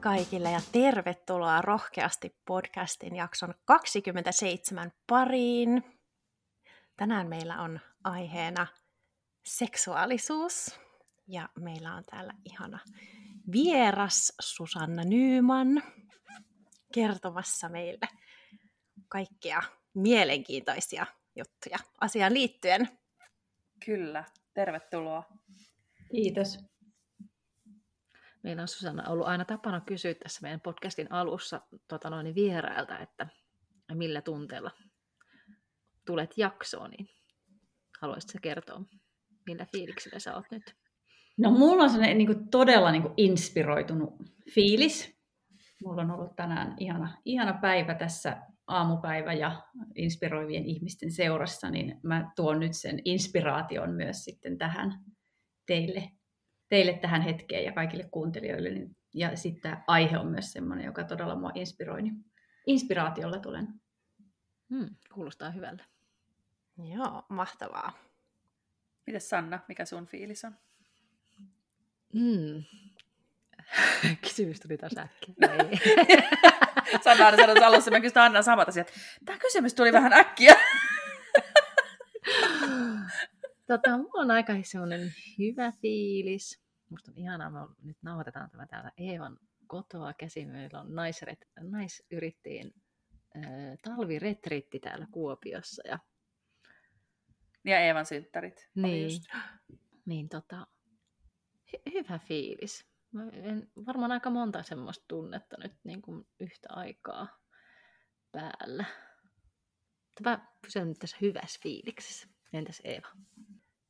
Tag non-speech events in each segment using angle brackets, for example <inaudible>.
Kaikille ja tervetuloa Rohkeasti podcastin jakson 27 pariin. Tänään meillä on aiheena seksuaalisuus ja meillä on täällä ihana vieras Susanna Nyyman kertomassa meille kaikkia mielenkiintoisia juttuja asiaan liittyen. Kyllä, tervetuloa. Kiitos. Meillä on Susanna ollut aina tapana kysyä tässä meidän podcastin alussa tota noin, vierailta, että millä tunteella tulet jaksoon, niin haluaisitko kertoa, millä fiiliksillä sä oot nyt? No mulla on sellainen niin kuin, todella niin kuin, inspiroitunut fiilis. Mulla on ollut tänään ihana, ihana päivä tässä aamupäivä ja inspiroivien ihmisten seurassa, niin mä tuon nyt sen inspiraation myös sitten tähän teille teille tähän hetkeen ja kaikille kuuntelijoille. Niin, ja sitten aihe on myös sellainen, joka todella mua inspiroi. Niin inspiraatiolla tulen. Hmm, kuulostaa hyvältä. Joo, mahtavaa. Mites Sanna, mikä sun fiilis on? Hmm. <laughs> Kysymys tuli taas äkkiä. <laughs> Sanna aina sanoi alussa, mä kysyn Anna samat asiat. Tämä kysymys tuli vähän äkkiä. <laughs> tota, mulla on aika semmoinen hyvä fiilis. Musta on ihanaa, me nyt nauhoitetaan tämä täällä Eevan kotoa käsin. Meillä on naisret, naisyrittäjien äh, talviretriitti täällä Kuopiossa. Ja, ja Eevan synttärit. Niin, niin tota, hy- hyvä fiilis. Mä en, varmaan aika monta semmoista tunnetta nyt niin kuin yhtä aikaa päällä. Mä pysyn nyt tässä hyvässä fiiliksessä. Entäs Eeva?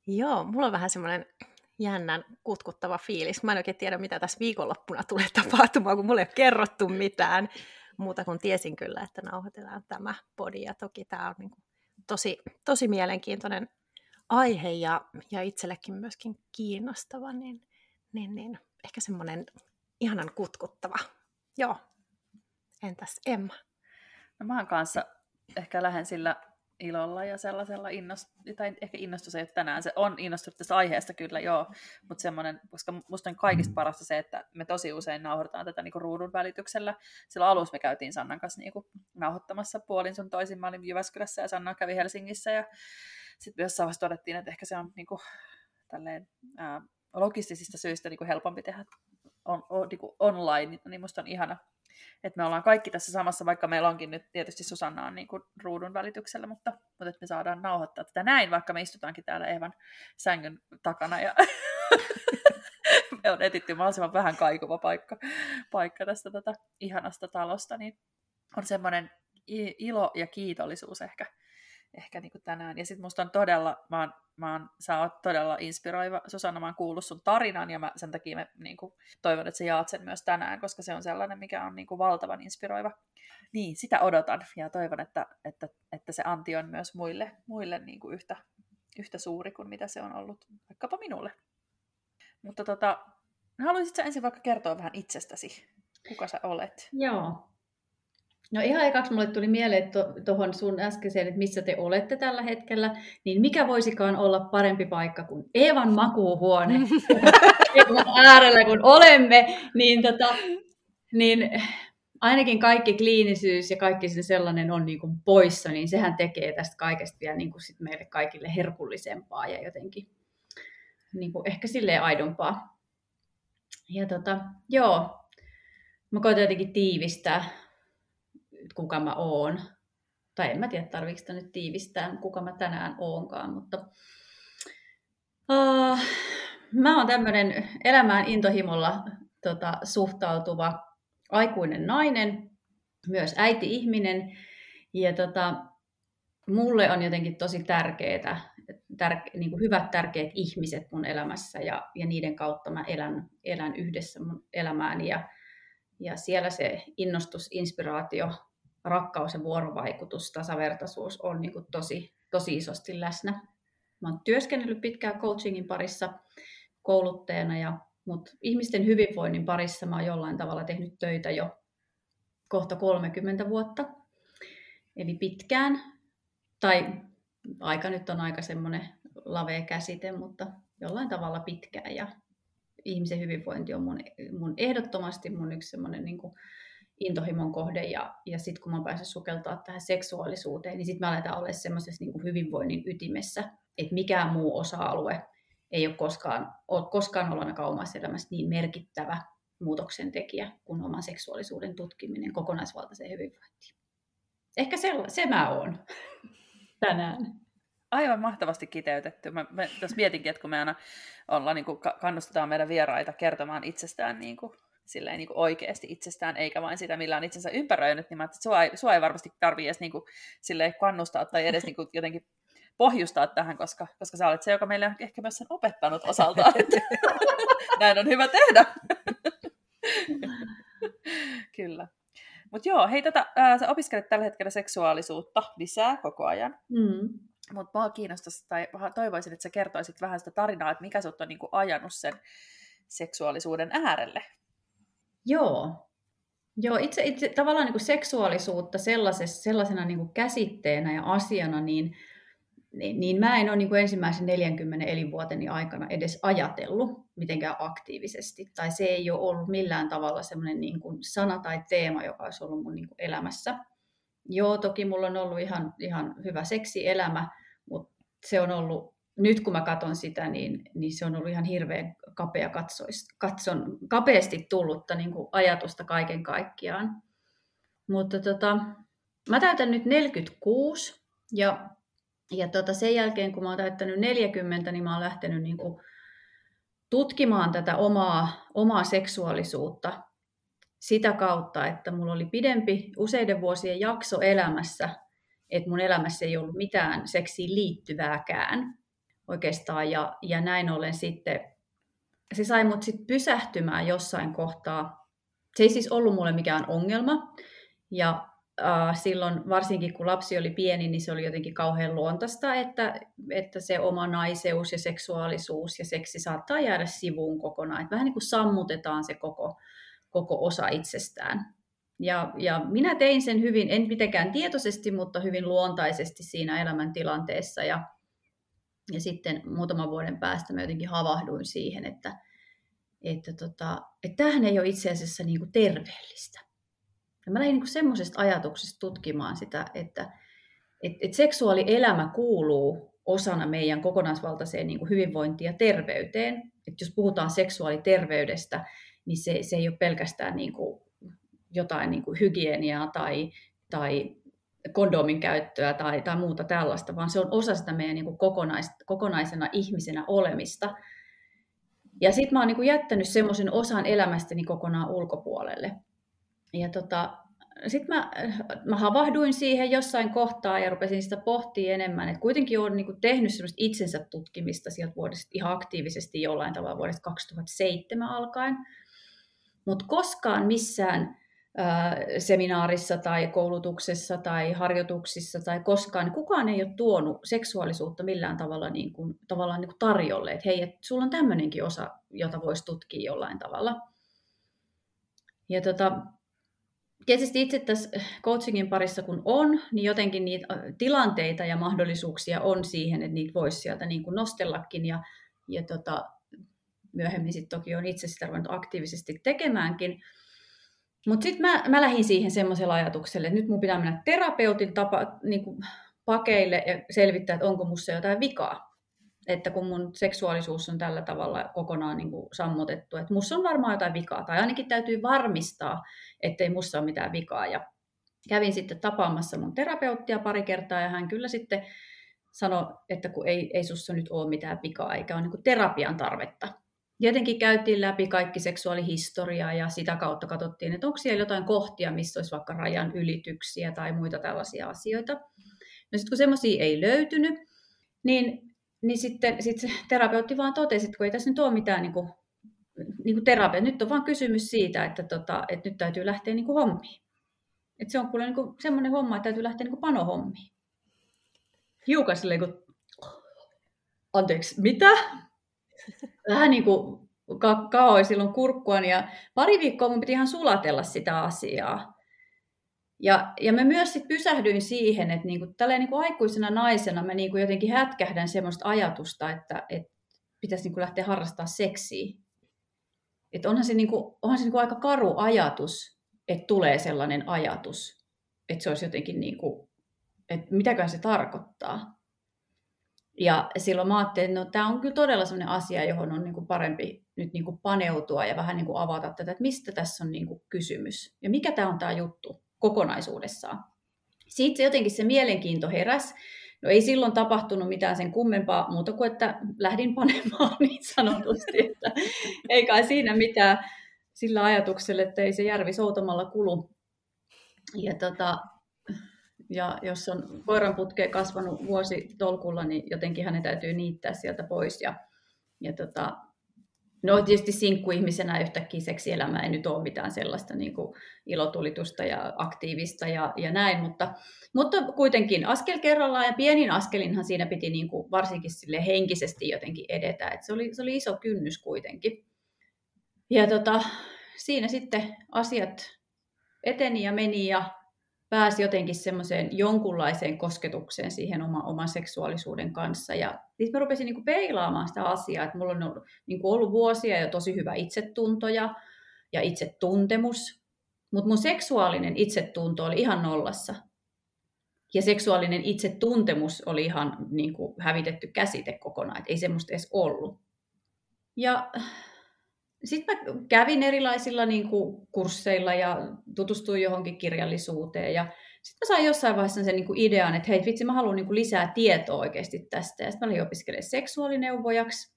Joo, mulla on vähän semmoinen jännän kutkuttava fiilis. Mä en oikein tiedä, mitä tässä viikonloppuna tulee <laughs> tapahtumaan, kun mulle ei ole kerrottu mitään muuta kuin tiesin kyllä, että nauhoitetaan tämä podi. Ja toki tämä on niin kuin tosi, tosi mielenkiintoinen aihe ja, ja itsellekin myöskin kiinnostava, niin, niin, niin ehkä semmoinen ihanan kutkuttava. Joo. Entäs Emma? No mä oon kanssa ehkä lähden sillä ilolla ja sellaisella innost- tai ehkä innostus ei ole tänään, se on innostunut tästä aiheesta kyllä joo, mutta semmoinen, koska musta on kaikista parasta se, että me tosi usein nauhoitetaan tätä niinku ruudun välityksellä. Silloin alussa me käytiin Sannan kanssa niinku nauhoittamassa puolin sun toisin, mä olin Jyväskylässä ja Sanna kävi Helsingissä ja sitten jossain vaiheessa todettiin, että ehkä se on niinku, tälleen, ää, logistisista syistä niinku helpompi tehdä on, on, niinku online, niin musta on ihana, että me ollaan kaikki tässä samassa, vaikka meillä onkin nyt tietysti Susanna on niin kuin ruudun välityksellä, mutta, mutta että me saadaan nauhoittaa tätä näin, vaikka me istutaankin täällä Evan sängyn takana ja <laughs> me on etitty mahdollisimman vähän kaikuva paikka, paikka tästä tätä ihanasta talosta, niin on semmoinen ilo ja kiitollisuus ehkä, ehkä niin kuin tänään. Ja sitten musta on todella, mä oon, mä oon, sä oot todella inspiroiva. Susanna, mä oon kuullut sun tarinan ja mä sen takia mä niin kuin, toivon, että sä jaat sen myös tänään, koska se on sellainen, mikä on niin kuin, valtavan inspiroiva. Niin, sitä odotan ja toivon, että, että, että se anti on myös muille, muille niin kuin yhtä, yhtä suuri kuin mitä se on ollut vaikkapa minulle. Mutta tota, haluaisitko ensin vaikka kertoa vähän itsestäsi? Kuka sä olet? Joo, No ihan ekaksi mulle tuli mieleen tuohon to, sun äskeiseen, että missä te olette tällä hetkellä, niin mikä voisikaan olla parempi paikka kuin Eevan makuuhuone <laughs> äärellä, kun olemme, niin, tota, niin ainakin kaikki kliinisyys ja kaikki se sellainen on niin kuin poissa, niin sehän tekee tästä kaikesta vielä niin kuin sit meille kaikille herkullisempaa ja jotenkin niin kuin ehkä silleen aidompaa. Ja tota, joo, mä koitan jotenkin tiivistää kuka mä oon. Tai en mä tiedä, tarvitsetko nyt tiivistää, kuka mä tänään oonkaan, mutta uh, mä oon tämmöinen elämään intohimolla tota, suhtautuva aikuinen nainen, myös äiti-ihminen. Ja tota, mulle on jotenkin tosi tärkeää, tär, niin kuin hyvät tärkeät ihmiset mun elämässä ja, ja niiden kautta mä elän, elän yhdessä mun elämääni. Ja, ja siellä se innostus, inspiraatio, rakkaus ja vuorovaikutus, tasavertaisuus on niin kuin tosi, tosi isosti läsnä. Mä oon työskennellyt pitkään coachingin parissa kouluttajana, ja, mutta ihmisten hyvinvoinnin parissa mä oon jollain tavalla tehnyt töitä jo kohta 30 vuotta. Eli pitkään, tai aika nyt on aika semmoinen lavea käsite, mutta jollain tavalla pitkään. Ja ihmisen hyvinvointi on mun, mun ehdottomasti mun yksi semmoinen niin intohimon kohde. Ja, ja sitten kun mä pääsen sukeltaa tähän seksuaalisuuteen, niin sitten mä aletaan olla semmoisessa niin hyvinvoinnin ytimessä, että mikään muu osa-alue ei ole koskaan, ole koskaan ollut ainakaan omassa elämässä niin merkittävä muutoksen tekijä kuin oman seksuaalisuuden tutkiminen kokonaisvaltaiseen hyvinvointiin. Ehkä se, se mä oon <laughs> tänään. Aivan mahtavasti kiteytetty. Mä, mä tässä mietinkin, että kun me aina ollaan, niin kannustetaan meidän vieraita kertomaan itsestään niin kuin, silleen, niin kuin oikeasti itsestään, eikä vain sitä, millä on itsensä ympäröinyt, niin mä että sua ei, sua ei varmasti tarvitse edes niin kuin, silleen, kannustaa tai edes niin kuin, jotenkin pohjustaa tähän, koska, koska sä olet se, joka meille on ehkä myös sen opettanut osaltaan, että <laughs> näin on hyvä tehdä. Kyllä. Mutta joo, hei, tätä, ää, sä opiskelet tällä hetkellä seksuaalisuutta lisää koko ajan. Mm. Mutta mua kiinnostaisi, tai toivoisin, että sä kertoisit vähän sitä tarinaa, että mikä sut on niinku ajanut sen seksuaalisuuden äärelle. Joo. Joo, itse, itse tavallaan niin kuin seksuaalisuutta sellaisena niin kuin käsitteenä ja asiana, niin niin, niin mä en ole niin kuin ensimmäisen 40 elinvuoteni aikana edes ajatellut mitenkään aktiivisesti. Tai se ei ole ollut millään tavalla semmoinen niin kuin sana tai teema, joka olisi ollut mun niin kuin elämässä. Joo, toki mulla on ollut ihan, ihan hyvä seksielämä, mutta se on ollut, nyt kun mä katson sitä, niin, niin se on ollut ihan hirveän kapea katsois, katson, kapeasti tullutta niin kuin ajatusta kaiken kaikkiaan. Mutta tota, mä täytän nyt 46 ja ja tota, sen jälkeen, kun mä oon täyttänyt 40, niin mä oon lähtenyt niin kuin tutkimaan tätä omaa, omaa seksuaalisuutta sitä kautta, että mulla oli pidempi useiden vuosien jakso elämässä, että mun elämässä ei ollut mitään seksiin liittyvääkään oikeastaan. Ja, ja näin ollen sitten, se sai mut sitten pysähtymään jossain kohtaa. Se ei siis ollut mulle mikään ongelma. Ja äh, silloin, varsinkin kun lapsi oli pieni, niin se oli jotenkin kauhean luontaista, että, että se oma naiseus ja seksuaalisuus ja seksi saattaa jäädä sivuun kokonaan. Että vähän niin kuin sammutetaan se koko, koko osa itsestään. Ja, ja minä tein sen hyvin, en mitenkään tietoisesti, mutta hyvin luontaisesti siinä elämäntilanteessa. Ja, ja sitten muutaman vuoden päästä mä jotenkin havahduin siihen, että, että, tota, että tämähän ei ole itse asiassa niin kuin terveellistä ja mä lähdin niin semmoisesta ajatuksesta tutkimaan sitä, että et, et seksuaalielämä kuuluu osana meidän kokonaisvaltaiseen niin kuin hyvinvointiin ja terveyteen. Et jos puhutaan seksuaaliterveydestä, niin se, se ei ole pelkästään niin kuin jotain niin kuin hygieniaa tai, tai kondomin käyttöä tai, tai muuta tällaista, vaan se on osa sitä meidän niin kuin kokonais, kokonaisena ihmisenä olemista. Ja sitten mä oon niin kuin jättänyt semmoisen osan elämästäni kokonaan ulkopuolelle ja tota, sitten mä, mä havahduin siihen jossain kohtaa ja rupesin sitä pohtia enemmän, että kuitenkin olen niin tehnyt semmoista itsensä tutkimista sieltä vuodesta ihan aktiivisesti jollain tavalla vuodesta 2007 alkaen, mutta koskaan missään ää, seminaarissa tai koulutuksessa tai harjoituksissa tai koskaan, niin kukaan ei ole tuonut seksuaalisuutta millään tavalla niin kuin, tavallaan niin kuin tarjolle, että hei, että sulla on tämmöinenkin osa, jota voisi tutkia jollain tavalla. Ja tota, tietysti itse tässä coachingin parissa kun on, niin jotenkin niitä tilanteita ja mahdollisuuksia on siihen, että niitä voisi sieltä niin kuin nostellakin ja, ja tota, myöhemmin sitten toki on itse sitä ruvennut aktiivisesti tekemäänkin. Mutta sitten mä, mä lähdin siihen semmoisella ajatukselle, että nyt mun pitää mennä terapeutin tapa, niin kuin pakeille ja selvittää, että onko musta jotain vikaa että kun mun seksuaalisuus on tällä tavalla kokonaan niin kuin sammutettu, että musta on varmaan jotain vikaa, tai ainakin täytyy varmistaa, ettei musta ole mitään vikaa. Ja kävin sitten tapaamassa mun terapeuttia pari kertaa, ja hän kyllä sitten sanoi, että kun ei, ei sussa nyt ole mitään vikaa, eikä ole niin terapian tarvetta. Jotenkin käytiin läpi kaikki seksuaalihistoriaa ja sitä kautta katsottiin, että onko siellä jotain kohtia, missä olisi vaikka rajan ylityksiä tai muita tällaisia asioita. No sitten kun semmoisia ei löytynyt, niin, niin sitten sit se terapeutti vaan totesi, että kun ei tässä nyt ole mitään niin kuin, niin kuin terapia, nyt on vaan kysymys siitä, että, tota, että nyt täytyy lähteä niin kuin hommiin. Että se on kuule niin kuin semmoinen homma, että täytyy lähteä niin kuin panohommiin. Hiukan silleen kuin, anteeksi, mitä? Vähän niin kuin ka- kaoi silloin kurkkuani ja pari viikkoa mun piti ihan sulatella sitä asiaa. Ja, ja mä myös sit pysähdyin siihen, että niinku, tälleen niinku aikuisena naisena mä niinku jotenkin hätkähdän semmoista ajatusta, että et pitäisi niinku lähteä harrastamaan seksiä. Et onhan se, niinku, onhan se niinku aika karu ajatus, että tulee sellainen ajatus, että se olisi jotenkin, niinku, että mitäkään se tarkoittaa. Ja silloin mä ajattelin, että no, tämä on kyllä todella sellainen asia, johon on niinku parempi nyt niinku paneutua ja vähän niinku avata tätä, että mistä tässä on niinku kysymys ja mikä tämä on tämä juttu kokonaisuudessaan. Siitä jotenkin se mielenkiinto heräs. No ei silloin tapahtunut mitään sen kummempaa muuta kuin, että lähdin panemaan <laughs> niin sanotusti, että ei kai siinä mitään sillä ajatuksella, että ei se järvi soutamalla kulu. Ja, tota, ja jos on koiran putkeen kasvanut vuosi tolkulla, niin jotenkin hänen täytyy niittää sieltä pois. Ja, ja tota, No tietysti sinkkuihmisenä yhtäkkiä seksielämä ei nyt ole mitään sellaista niin kuin ilotulitusta ja aktiivista ja, ja näin, mutta, mutta kuitenkin askel kerrallaan ja pienin askelinhan siinä piti niin kuin varsinkin sille henkisesti jotenkin edetä, että se oli, se oli iso kynnys kuitenkin. Ja tota, siinä sitten asiat eteni ja meni ja pääsi jotenkin semmoiseen jonkunlaiseen kosketukseen siihen oma, oman seksuaalisuuden kanssa. Ja sitten mä rupesin niin peilaamaan sitä asiaa, että mulla on ollut, niin ollut vuosia jo tosi hyvä itsetunto ja, ja itsetuntemus, mutta mun seksuaalinen itsetunto oli ihan nollassa. Ja seksuaalinen itsetuntemus oli ihan niin kuin, hävitetty käsite kokonaan, että ei semmoista edes ollut. Ja sitten mä kävin erilaisilla niin kuin, kursseilla ja tutustuin johonkin kirjallisuuteen ja sitten mä sain jossain vaiheessa sen niin kuin idean, että hei vitsi, mä haluan niin kuin lisää tietoa oikeasti tästä. Ja sitten mä olin opiskelemaan seksuaalineuvojaksi.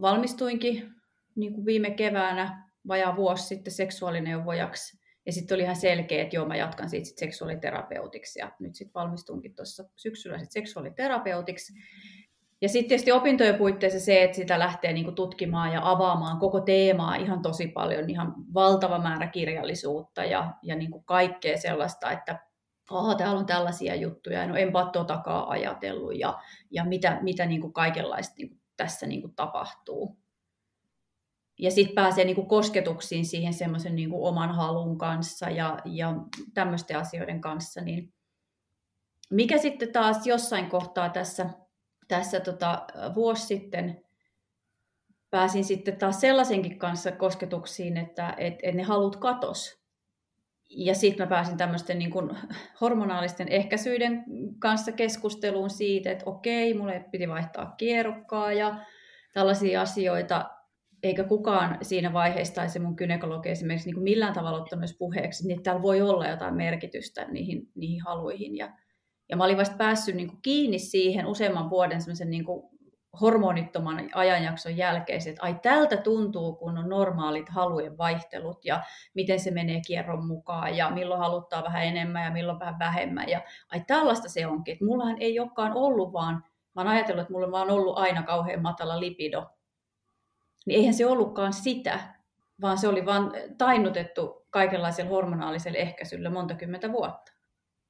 Valmistuinkin niin kuin viime keväänä, vajaa vuosi sitten seksuaalineuvojaksi. Ja sitten oli ihan selkeä, että joo, mä jatkan siitä sit seksuaaliterapeutiksi. Ja nyt sitten valmistunkin tuossa syksyllä sit seksuaaliterapeutiksi. Ja sitten tietysti opintojen puitteissa se, että sitä lähtee niinku tutkimaan ja avaamaan koko teemaa ihan tosi paljon, ihan valtava määrä kirjallisuutta ja, ja niinku kaikkea sellaista, että aha, täällä on tällaisia juttuja, no enpä totakaan ajatellut ja, ja mitä, mitä niinku kaikenlaista niinku tässä niinku tapahtuu. Ja sitten pääsee niinku kosketuksiin siihen semmoisen niinku oman halun kanssa ja, ja tämmöisten asioiden kanssa, niin mikä sitten taas jossain kohtaa tässä tässä tota, vuosi sitten pääsin sitten taas sellaisenkin kanssa kosketuksiin, että et, et ne halut katos. Ja sitten mä pääsin tämmöisten niin kuin <laughs> hormonaalisten ehkäisyiden kanssa keskusteluun siitä, että okei, mulle piti vaihtaa kierrokkaa ja tällaisia asioita, eikä kukaan siinä vaiheessa tai se mun kynekologi esimerkiksi niin millään tavalla ottanut puheeksi, niin täällä voi olla jotain merkitystä niihin, niihin haluihin. Ja, ja mä olin vasta päässyt niin kuin kiinni siihen useamman vuoden semmoisen niin hormonittoman ajanjakson jälkeen, että ai tältä tuntuu, kun on normaalit halujen vaihtelut ja miten se menee kierron mukaan ja milloin haluttaa vähän enemmän ja milloin vähän vähemmän. Ja ai tällaista se onkin, että mullahan ei olekaan ollut vaan, mä oon ajatellut, että mulla on vaan ollut aina kauhean matala lipido. Niin eihän se ollutkaan sitä, vaan se oli vaan tainnutettu kaikenlaisella hormonaalisella ehkäisyllä monta kymmentä vuotta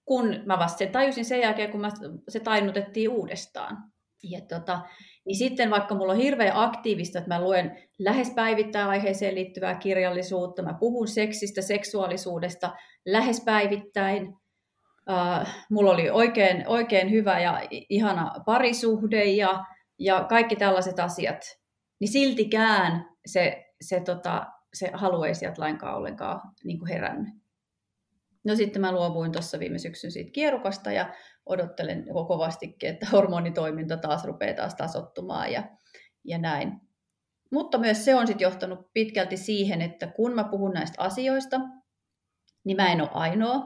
kun mä vasta sen tajusin sen jälkeen, kun mä, se tainnutettiin uudestaan. Ja tota, niin sitten vaikka mulla on hirveän aktiivista, että mä luen lähes päivittäin aiheeseen liittyvää kirjallisuutta, mä puhun seksistä, seksuaalisuudesta lähes päivittäin, uh, mulla oli oikein, oikein hyvä ja ihana parisuhde ja, ja kaikki tällaiset asiat, niin siltikään se, se, tota, se halu ei sieltä lainkaan ollenkaan niin herännyt. No sitten mä luovuin tuossa viime syksyn siitä kierukasta ja odottelen kovastikin, että <laughs> hormonitoiminta taas rupeaa taas tasottumaan ja, ja näin. Mutta myös se on sitten johtanut pitkälti siihen, että kun mä puhun näistä asioista, niin mä en ole ainoa.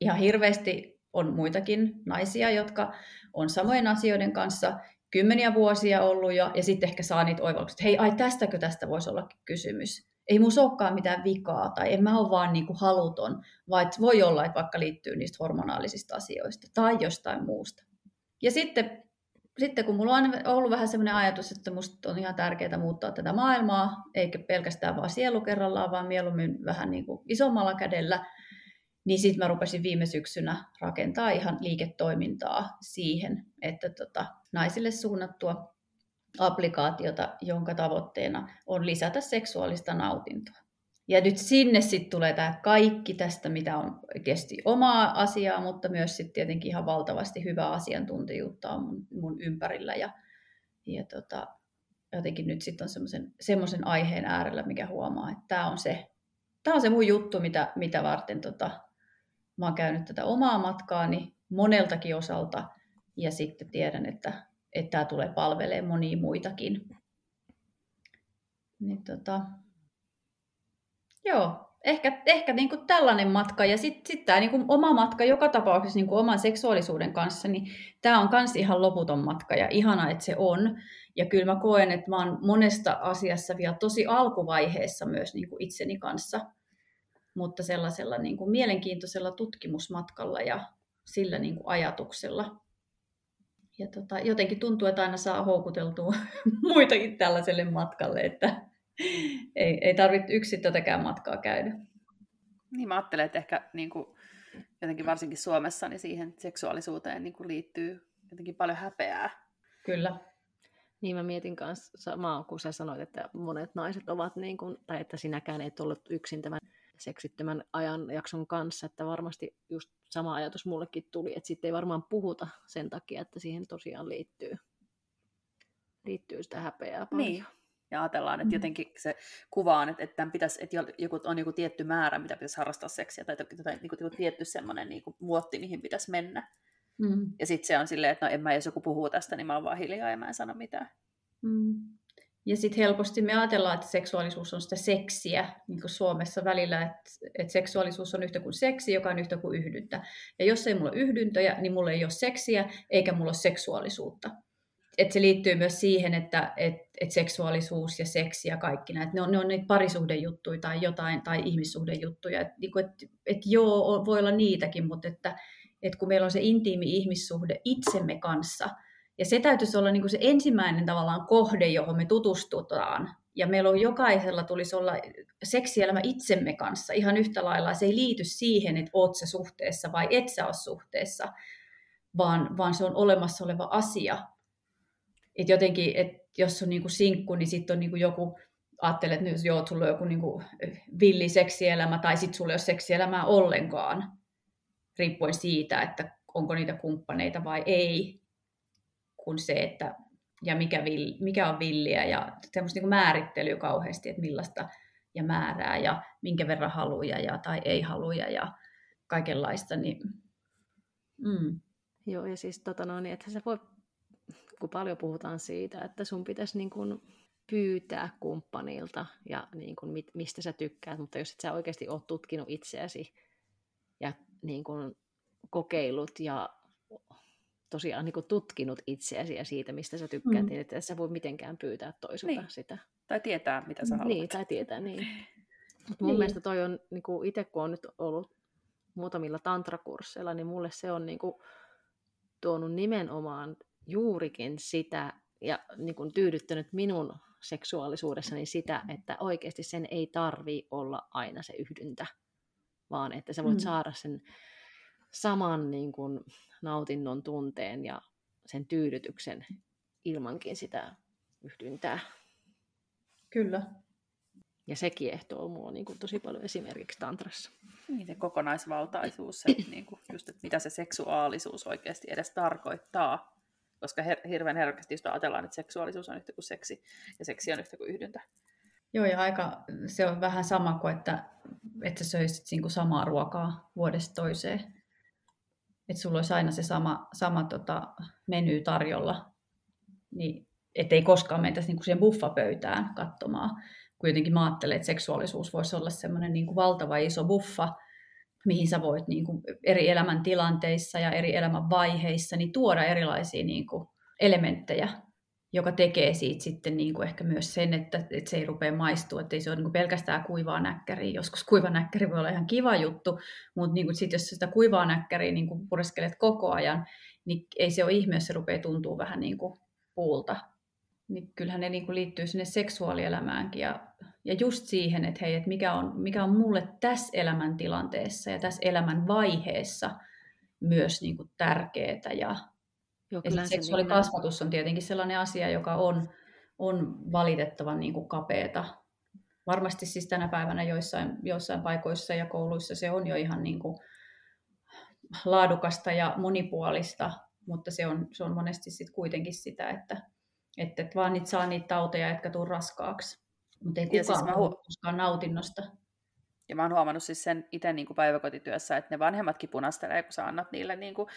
Ihan hirveästi on muitakin naisia, jotka on samojen asioiden kanssa. kymmeniä vuosia ollut jo, ja sitten ehkä saa niitä oivalluksia, että hei, ai tästäkö tästä voisi olla kysymys. Ei mun olekaan mitään vikaa, tai en mä ole vaan niin kuin haluton, vaan voi olla, että vaikka liittyy niistä hormonaalisista asioista tai jostain muusta. Ja sitten, sitten kun mulla on ollut vähän sellainen ajatus, että musta on ihan tärkeää muuttaa tätä maailmaa, eikä pelkästään vaan sielu kerrallaan, vaan mieluummin vähän niin kuin isommalla kädellä, niin sitten mä rupesin viime syksynä rakentaa ihan liiketoimintaa siihen, että tota, naisille suunnattua applikaatiota, jonka tavoitteena on lisätä seksuaalista nautintoa. Ja nyt sinne sitten tulee tämä kaikki tästä, mitä on kesti omaa asiaa, mutta myös sitten tietenkin ihan valtavasti hyvää asiantuntijuutta on mun, mun ympärillä. Ja, ja tota, jotenkin nyt sitten on semmoisen aiheen äärellä, mikä huomaa, että tämä on se, tää on se mun juttu, mitä, mitä varten tota, mä oon käynyt tätä omaa matkaani moneltakin osalta ja sitten tiedän, että, että tämä tulee palvelemaan monia muitakin. Niin tota, joo, ehkä, ehkä niin kuin tällainen matka ja sitten sit tämä niin kuin oma matka joka tapauksessa niin kuin oman seksuaalisuuden kanssa, niin tämä on myös ihan loputon matka ja ihana, että se on. Ja kyllä mä koen, että mä oon monesta asiassa vielä tosi alkuvaiheessa myös niin kuin itseni kanssa – mutta sellaisella niin kuin mielenkiintoisella tutkimusmatkalla ja sillä niin kuin ajatuksella. Ja tota, jotenkin tuntuu, että aina saa houkuteltua <laughs> muitakin tällaiselle matkalle, että <laughs> ei, ei tarvitse yksin tätäkään matkaa käydä. Niin mä ajattelen, että ehkä niin kuin, jotenkin varsinkin Suomessa niin siihen seksuaalisuuteen niin kuin liittyy jotenkin paljon häpeää. Kyllä. Niin mä mietin kanssa samaa, kun sä sanoit, että monet naiset ovat, niin kuin, tai että sinäkään et ollut yksin tämän seksittömän ajanjakson kanssa, että varmasti just sama ajatus mullekin tuli, että sitten ei varmaan puhuta sen takia, että siihen tosiaan liittyy, liittyy sitä häpeää paljon. Niin. Ja ajatellaan, että mm. jotenkin se kuvaan, että, että, pitäisi, että joku, on joku tietty määrä, mitä pitäisi harrastaa seksiä, tai, tai niin kuin, tietty semmoinen niin kuin, muotti, mihin pitäisi mennä. Mm. Ja sitten se on silleen, että no en mä, jos joku puhuu tästä, niin mä oon vaan hiljaa ja mä en sano mitään. Mm. Ja sitten helposti me ajatellaan, että seksuaalisuus on sitä seksiä, niin kuin Suomessa välillä, että, että seksuaalisuus on yhtä kuin seksi, joka on yhtä kuin yhdyntä. Ja jos ei mulla ole yhdyntöjä, niin mulla ei ole seksiä, eikä mulla ole seksuaalisuutta. Et se liittyy myös siihen, että et, et seksuaalisuus ja seksi ja kaikki näitä, ne on, ne on niitä parisuhdejuttuja tai jotain, tai ihmissuhdejuttuja. Että niin et, et joo, voi olla niitäkin, mutta että, et kun meillä on se intiimi ihmissuhde itsemme kanssa – ja se täytyisi olla niin kuin se ensimmäinen tavallaan kohde, johon me tutustutaan. Ja meillä on jokaisella tulisi olla seksielämä itsemme kanssa ihan yhtä lailla. Se ei liity siihen, että oot sä suhteessa vai et sä ole suhteessa, vaan, vaan se on olemassa oleva asia. Et jotenkin, että jos on niin kuin sinkku, niin sitten on niin kuin joku, ajattelee, että nyt joo, sulla on joku niin kuin villi seksielämä, tai sitten sulla ei ole seksielämää ollenkaan, riippuen siitä, että onko niitä kumppaneita vai ei kuin se, että ja mikä, vill, mikä on villiä ja semmoista niin määrittelyä kauheasti, että millaista ja määrää ja minkä verran haluja ja, tai ei haluja ja kaikenlaista. Niin, mm. Joo, ja siis tota no, niin, että sä voi, kun paljon puhutaan siitä, että sun pitäisi niin kuin pyytää kumppanilta ja niin kuin mistä sä tykkäät, mutta jos et sä oikeasti ole tutkinut itseäsi ja niin kuin kokeillut ja tosiaan niin tutkinut itseäsi ja siitä, mistä sä tykkäät, mm. niin että sä voi mitenkään pyytää toiselta niin. sitä. Tai tietää, mitä sä haluat. Niin, tai tietää, niin. <laughs> Mutta mun niin. mielestä toi on, niin kuin itse kun on nyt ollut muutamilla tantrakursseilla, niin mulle se on niin kuin, tuonut nimenomaan juurikin sitä ja niin kuin, tyydyttänyt minun seksuaalisuudessani sitä, että oikeasti sen ei tarvi olla aina se yhdyntä, vaan että sä voit mm. saada sen saman niin kuin, nautinnon tunteen ja sen tyydytyksen ilmankin sitä yhdyntää. Kyllä. Ja se kiehtoo mua niin kuin tosi paljon esimerkiksi tantrassa. Niin, se kokonaisvaltaisuus, se, niin kuin, just, että mitä se seksuaalisuus oikeasti edes tarkoittaa. Koska her- hirveän herkästi just ajatellaan, että seksuaalisuus on yhtä kuin seksi ja seksi on yhtä kuin yhdyntä. Joo, ja aika, se on vähän sama kuin, että, että sä söisit niin kuin samaa ruokaa vuodesta toiseen että sulla olisi aina se sama, sama tota, meny tarjolla, niin ettei koskaan mentäisi niin kuin siihen buffapöytään katsomaan. Kun jotenkin mä ajattelen, että seksuaalisuus voisi olla semmoinen niin valtava iso buffa, mihin sä voit niin kuin eri elämäntilanteissa ja eri elämänvaiheissa niin tuoda erilaisia niin kuin elementtejä, joka tekee siitä sitten niin kuin ehkä myös sen, että, että se ei rupea maistua, että ei se ole niin kuin pelkästään kuivaa näkkäriä. Joskus kuiva näkkäri voi olla ihan kiva juttu, mutta niin kuin sit, jos sitä kuivaa näkkäriä niin kuin pureskelet koko ajan, niin ei se ole ihme, jos se rupeaa tuntua vähän niin kuin puulta. Niin kyllähän ne niin kuin liittyy sinne seksuaalielämäänkin ja, ja just siihen, että hei, että mikä on, mikä on mulle tässä elämäntilanteessa ja tässä elämän vaiheessa myös niin kuin tärkeää ja Joo, ja seksuaalikasvatus on tietenkin sellainen asia, joka on, on valitettavan niin kuin kapeeta. Varmasti siis tänä päivänä joissain, joissain paikoissa ja kouluissa se on jo ihan niin kuin laadukasta ja monipuolista, mutta se on, se on monesti sit kuitenkin sitä, että, että et vaan niitä saa niitä tauteja, jotka tuu raskaaksi. Mutta ei kukaan siis mä koskaan nautinnosta. Ja mä oon huomannut siis sen itse niin kuin päiväkotityössä, että ne vanhemmatkin punastelee, kun sä annat niille niin kuin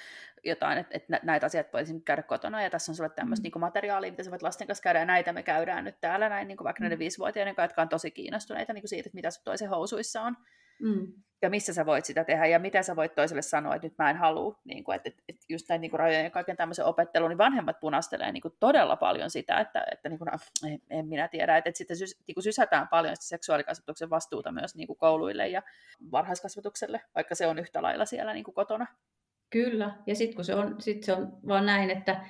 jotain, että, että näitä asiat voi käydä kotona, ja tässä on sulle tämmöistä mm. niin kuin materiaalia, mitä sä voit lasten kanssa käydä, ja näitä me käydään nyt täällä näin, niin kuin vaikka mm. näiden viisivuotiaiden kanssa, jotka on tosi kiinnostuneita niin kuin siitä, että mitä sun toisen housuissa on. Mm ja missä sä voit sitä tehdä ja miten sä voit toiselle sanoa, että nyt mä en halua, niin kuin, että, että just näin niin kuin rajojen ja kaiken tämmöisen opettelun, niin vanhemmat punastelee niin kuin todella paljon sitä, että, että niin kuin, no, en, en minä tiedä, että, että sitten sys, niin kuin sysätään paljon sitä seksuaalikasvatuksen vastuuta myös niin kuin kouluille ja varhaiskasvatukselle, vaikka se on yhtä lailla siellä niin kuin kotona. Kyllä, ja sitten kun se on, sit se on vaan näin, että,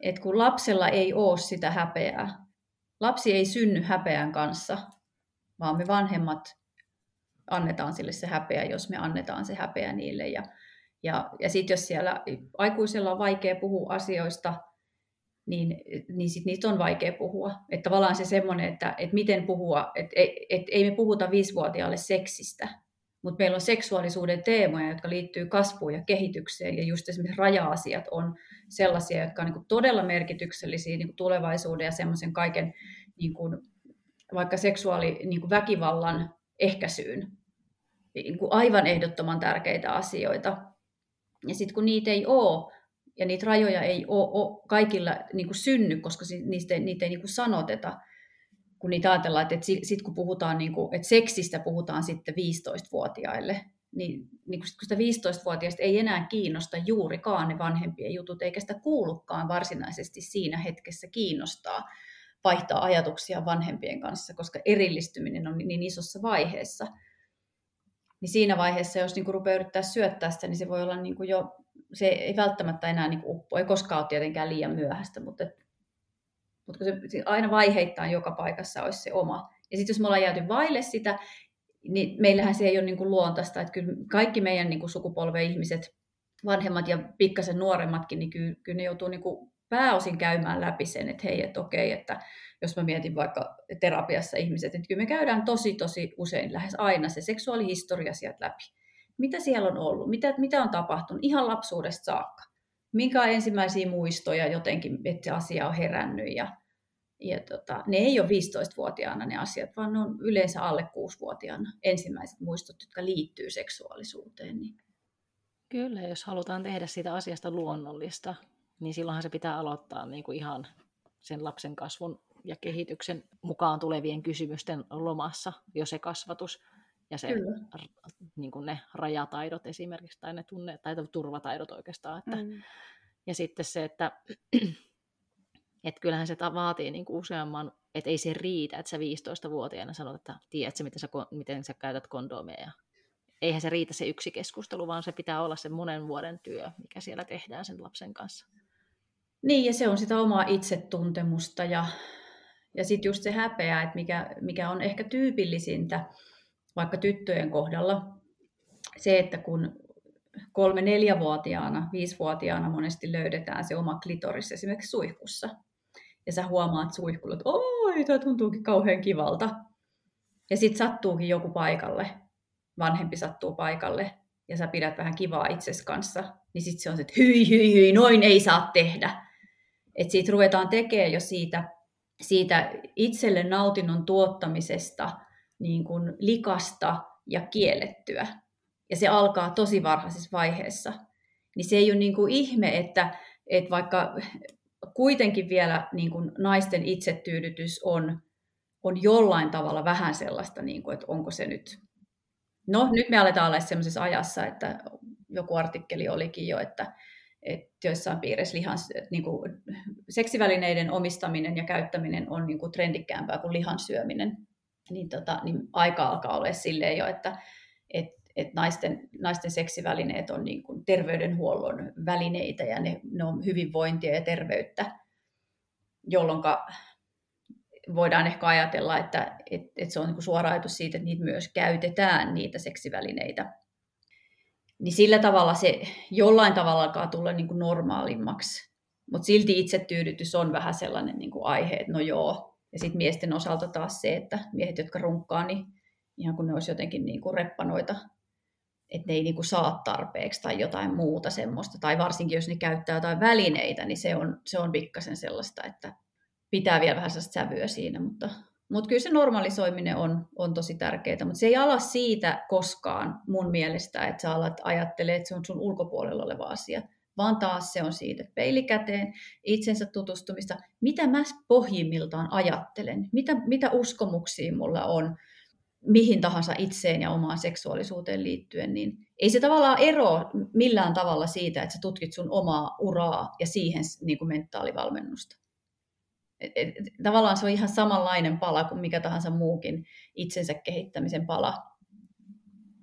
että kun lapsella ei ole sitä häpeää, lapsi ei synny häpeän kanssa, vaan me vanhemmat annetaan sille se häpeä, jos me annetaan se häpeä niille. Ja, ja, ja sitten jos siellä aikuisella on vaikea puhua asioista, niin, niin sit niistä on vaikea puhua. Että tavallaan se semmoinen, että, että miten puhua, että et, ei me puhuta viisivuotiaalle seksistä, mutta meillä on seksuaalisuuden teemoja, jotka liittyy kasvuun ja kehitykseen, ja just esimerkiksi raja-asiat on sellaisia, jotka on niin todella merkityksellisiä niin tulevaisuuden ja semmoisen kaiken niin kuin, vaikka seksuaaliväkivallan niin ehkäisyyn. Niin kuin aivan ehdottoman tärkeitä asioita. Ja sitten kun niitä ei ole, ja niitä rajoja ei ole, kaikilla niin kuin synny, koska niistä, niitä ei niin kuin sanoteta, kun niitä ajatellaan, että, että sitten kun puhutaan, niin kuin, että seksistä puhutaan sitten 15-vuotiaille, niin, niin kun sitä 15-vuotiaista ei enää kiinnosta juurikaan ne vanhempien jutut, eikä sitä kuulukaan varsinaisesti siinä hetkessä kiinnostaa vaihtaa ajatuksia vanhempien kanssa, koska erillistyminen on niin isossa vaiheessa – niin siinä vaiheessa, jos niin kuin rupeaa yrittää syöttää sitä, niin se voi olla niin kuin jo, se ei välttämättä enää niin kuin uppo, ei koskaan ole tietenkään liian myöhäistä, mutta, mutta kun se aina vaiheittain joka paikassa olisi se oma. Ja sitten jos me ollaan jääty vaille sitä, niin meillähän se ei ole niin kuin luontaista, että kyllä kaikki meidän niin kuin sukupolven ihmiset, vanhemmat ja pikkasen nuoremmatkin, niin kyllä, kyllä ne joutuu niin kuin pääosin käymään läpi sen, että hei, että okei, että jos mä mietin vaikka terapiassa ihmiset, että kyllä me käydään tosi tosi usein, lähes aina se seksuaalihistoria sieltä läpi. Mitä siellä on ollut, mitä, mitä on tapahtunut ihan lapsuudesta saakka. Minkä ensimmäisiä muistoja jotenkin, että se asia on herännyt ja, ja tota, ne ei ole 15-vuotiaana ne asiat, vaan ne on yleensä alle 6-vuotiaana ensimmäiset muistot, jotka liittyy seksuaalisuuteen. Niin. Kyllä, jos halutaan tehdä siitä asiasta luonnollista, niin silloinhan se pitää aloittaa niin kuin ihan sen lapsen kasvun ja kehityksen mukaan tulevien kysymysten lomassa jo se kasvatus ja se, niin kuin ne rajataidot esimerkiksi, tai ne tunne- tai turvataidot oikeastaan. Että, mm. Ja sitten se, että <clears throat> et kyllähän se vaatii niin kuin useamman, että ei se riitä, että sä 15-vuotiaana sanot, että tiedätkö, miten sä, miten sä käytät kondomeja. Eihän se riitä se yksi keskustelu, vaan se pitää olla se monen vuoden työ, mikä siellä tehdään sen lapsen kanssa. Niin, ja se on sitä omaa itsetuntemusta ja ja sitten just se häpeä, että mikä, mikä on ehkä tyypillisintä vaikka tyttöjen kohdalla, se, että kun kolme-neljävuotiaana, viisivuotiaana monesti löydetään se oma klitoris esimerkiksi suihkussa. Ja sä huomaat suihkulla, että oi, tämä tuntuukin kauhean kivalta. Ja sitten sattuukin joku paikalle, vanhempi sattuu paikalle, ja sä pidät vähän kivaa itses kanssa, niin sitten se on se, että hyi, hyi, hyi, noin ei saa tehdä. Että siitä ruvetaan tekemään jo siitä siitä itselle nautinnon tuottamisesta niin kuin likasta ja kiellettyä. Ja se alkaa tosi varhaisessa vaiheessa. Niin se ei ole niin kuin ihme, että, että vaikka kuitenkin vielä niin kuin naisten itsetyydytys on, on jollain tavalla vähän sellaista, niin kuin, että onko se nyt... No, nyt me aletaan olla sellaisessa ajassa, että joku artikkeli olikin jo, että, että joissain piirissä lihan, niin kuin, seksivälineiden omistaminen ja käyttäminen on niin kuin trendikkäämpää kuin lihan syöminen. Niin, tota, niin aika alkaa olla silleen jo, että et, et naisten, naisten seksivälineet on niin kuin terveydenhuollon välineitä ja ne, ne on hyvinvointia ja terveyttä, jolloin voidaan ehkä ajatella, että et, et se on niin suora ajatus siitä, että niitä myös käytetään, niitä seksivälineitä niin sillä tavalla se jollain tavalla alkaa tulla niin kuin normaalimmaksi. Mutta silti itsetyydytys on vähän sellainen niin kuin aihe, että no joo. Ja sitten miesten osalta taas se, että miehet, jotka runkkaa, niin ihan kun ne olisi jotenkin niin kuin reppanoita, että ne ei niin kuin saa tarpeeksi tai jotain muuta semmoista. Tai varsinkin, jos ne käyttää jotain välineitä, niin se on, se on pikkasen sellaista, että pitää vielä vähän sävyä siinä, mutta mutta kyllä se normalisoiminen on, on tosi tärkeää, mutta se ei ala siitä koskaan mun mielestä, että sä alat ajattelee, että se on sun ulkopuolella oleva asia, vaan taas se on siitä peilikäteen, itsensä tutustumista, mitä mä pohjimmiltaan ajattelen, mitä, mitä uskomuksia mulla on, mihin tahansa itseen ja omaan seksuaalisuuteen liittyen, niin ei se tavallaan ero millään tavalla siitä, että sä tutkit sun omaa uraa ja siihen niin kuin mentaalivalmennusta. Et, et, tavallaan se on ihan samanlainen pala kuin mikä tahansa muukin itsensä kehittämisen pala.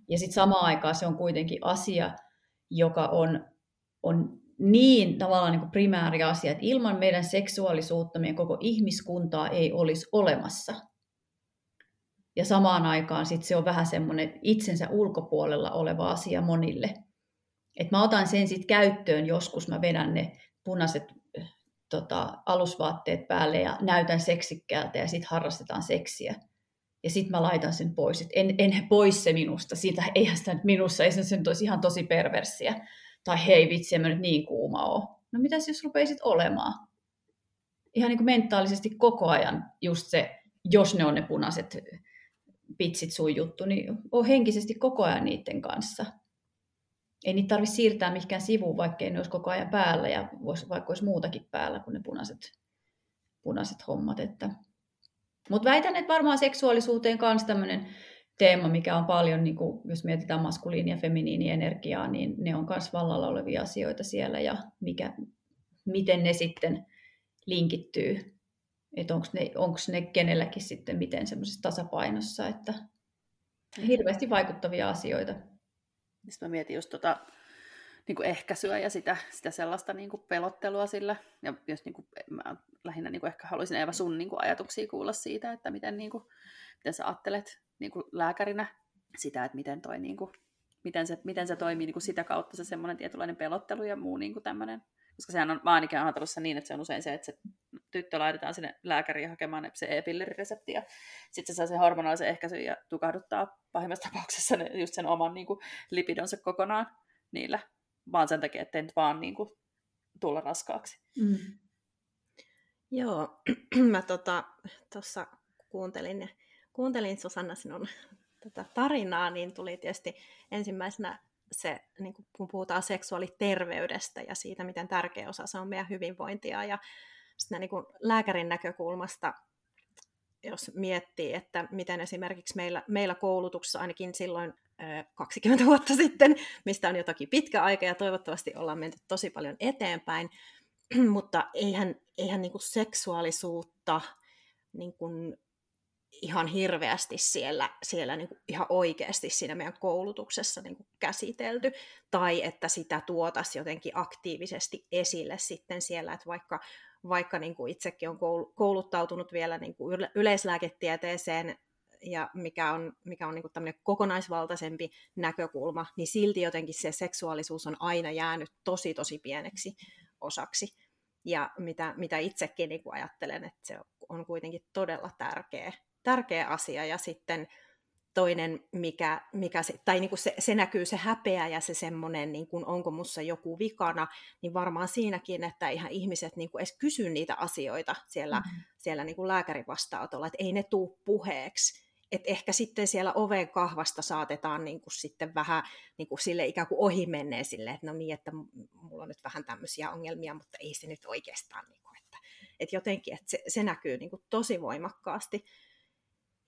Ja sitten samaan aikaan se on kuitenkin asia, joka on, on niin tavallaan niin kuin primääri asia, että ilman meidän seksuaalisuutta meidän koko ihmiskuntaa ei olisi olemassa. Ja samaan aikaan sit se on vähän semmoinen itsensä ulkopuolella oleva asia monille. Et mä otan sen sitten käyttöön joskus, mä vedän ne punaiset tota, alusvaatteet päälle ja näytän seksikkäältä ja sitten harrastetaan seksiä. Ja sitten mä laitan sen pois. Et en, en pois se minusta. Siitä eihän sitä nyt minussa, ei se nyt olisi ihan tosi perversiä. Tai hei vitsi, en mä nyt niin kuuma ole. No mitäs jos rupeisit olemaan? Ihan niin kuin mentaalisesti koko ajan just se, jos ne on ne punaiset pitsit sun juttu, niin on henkisesti koko ajan niiden kanssa ei niitä tarvitse siirtää mihinkään sivuun, vaikka ne olisi koko ajan päällä ja vois, vaikka olisi muutakin päällä kuin ne punaiset, punaiset hommat. Että. Mutta väitän, että varmaan seksuaalisuuteen kanssa tämmöinen teema, mikä on paljon, niin kuin, jos mietitään maskuliini- ja feminiinienergiaa, niin ne on myös vallalla olevia asioita siellä ja mikä, miten ne sitten linkittyy. Että onko ne, onks ne kenelläkin sitten miten semmoisessa tasapainossa, että hirveästi vaikuttavia asioita. Sitten mä mietin just tota, niin kuin ehkäisyä ja sitä, sitä sellaista niin kuin pelottelua sillä. Ja jos niin kuin, mä lähinnä niin kuin ehkä haluaisin Eeva sun niin kuin ajatuksia kuulla siitä, että miten, niin kuin, miten sä ajattelet niin kuin lääkärinä sitä, että miten, toi, niin kuin, miten, se, miten se toimii niin kuin sitä kautta se semmoinen tietynlainen pelottelu ja muu niin kuin tämmöinen. Koska sehän on, mä ainakin ajatellut niin, että se on usein se, että se tyttö laitetaan sinne lääkäriin hakemaan se e-pilleriresepti ja sitten se saa sen hormonaalisen ehkäisyn ja tukahduttaa pahimmassa tapauksessa ne, just sen oman niin kuin, lipidonsa kokonaan niillä, vaan sen takia, ettei nyt vaan niin kuin, tulla raskaaksi. Mm. Joo, <clears throat> mä tuossa tota, kuuntelin, kuuntelin Susanna sinun <laughs> tätä tarinaa, niin tuli tietysti ensimmäisenä se, niin kun puhutaan seksuaaliterveydestä ja siitä, miten tärkeä osa se on meidän hyvinvointia ja sitten niin kuin lääkärin näkökulmasta, jos miettii, että miten esimerkiksi meillä, meillä koulutuksessa ainakin silloin 20 vuotta sitten, mistä on jotakin pitkä aika ja toivottavasti ollaan menty tosi paljon eteenpäin, <clears throat> mutta eihän, eihän niin kuin seksuaalisuutta niin kuin ihan hirveästi siellä, siellä niin kuin ihan oikeasti siinä meidän koulutuksessa niin kuin käsitelty, tai että sitä tuotaisiin jotenkin aktiivisesti esille sitten siellä, että vaikka vaikka niin kuin itsekin on kouluttautunut vielä niin kuin yleislääketieteeseen, ja mikä on, mikä on niin kuin tämmöinen kokonaisvaltaisempi näkökulma, niin silti jotenkin se seksuaalisuus on aina jäänyt tosi tosi pieneksi osaksi. Ja mitä, mitä itsekin niin kuin ajattelen, että se on kuitenkin todella tärkeä, tärkeä asia. Ja sitten toinen, mikä, mikä se, tai niin kuin se, se näkyy se häpeä ja se semmoinen, niin kuin onko mussa joku vikana, niin varmaan siinäkin, että ihan ihmiset niin kuin edes kysy niitä asioita siellä, mm-hmm. siellä niin kuin lääkärin vastaanotolla, että ei ne tuu puheeksi. Et ehkä sitten siellä oven kahvasta saatetaan niin kuin sitten vähän niin kuin sille ikään kuin ohi menneen sille, että no niin, että mulla on nyt vähän tämmöisiä ongelmia, mutta ei se nyt oikeastaan, niin kuin, että, että jotenkin että se, se näkyy niin kuin tosi voimakkaasti.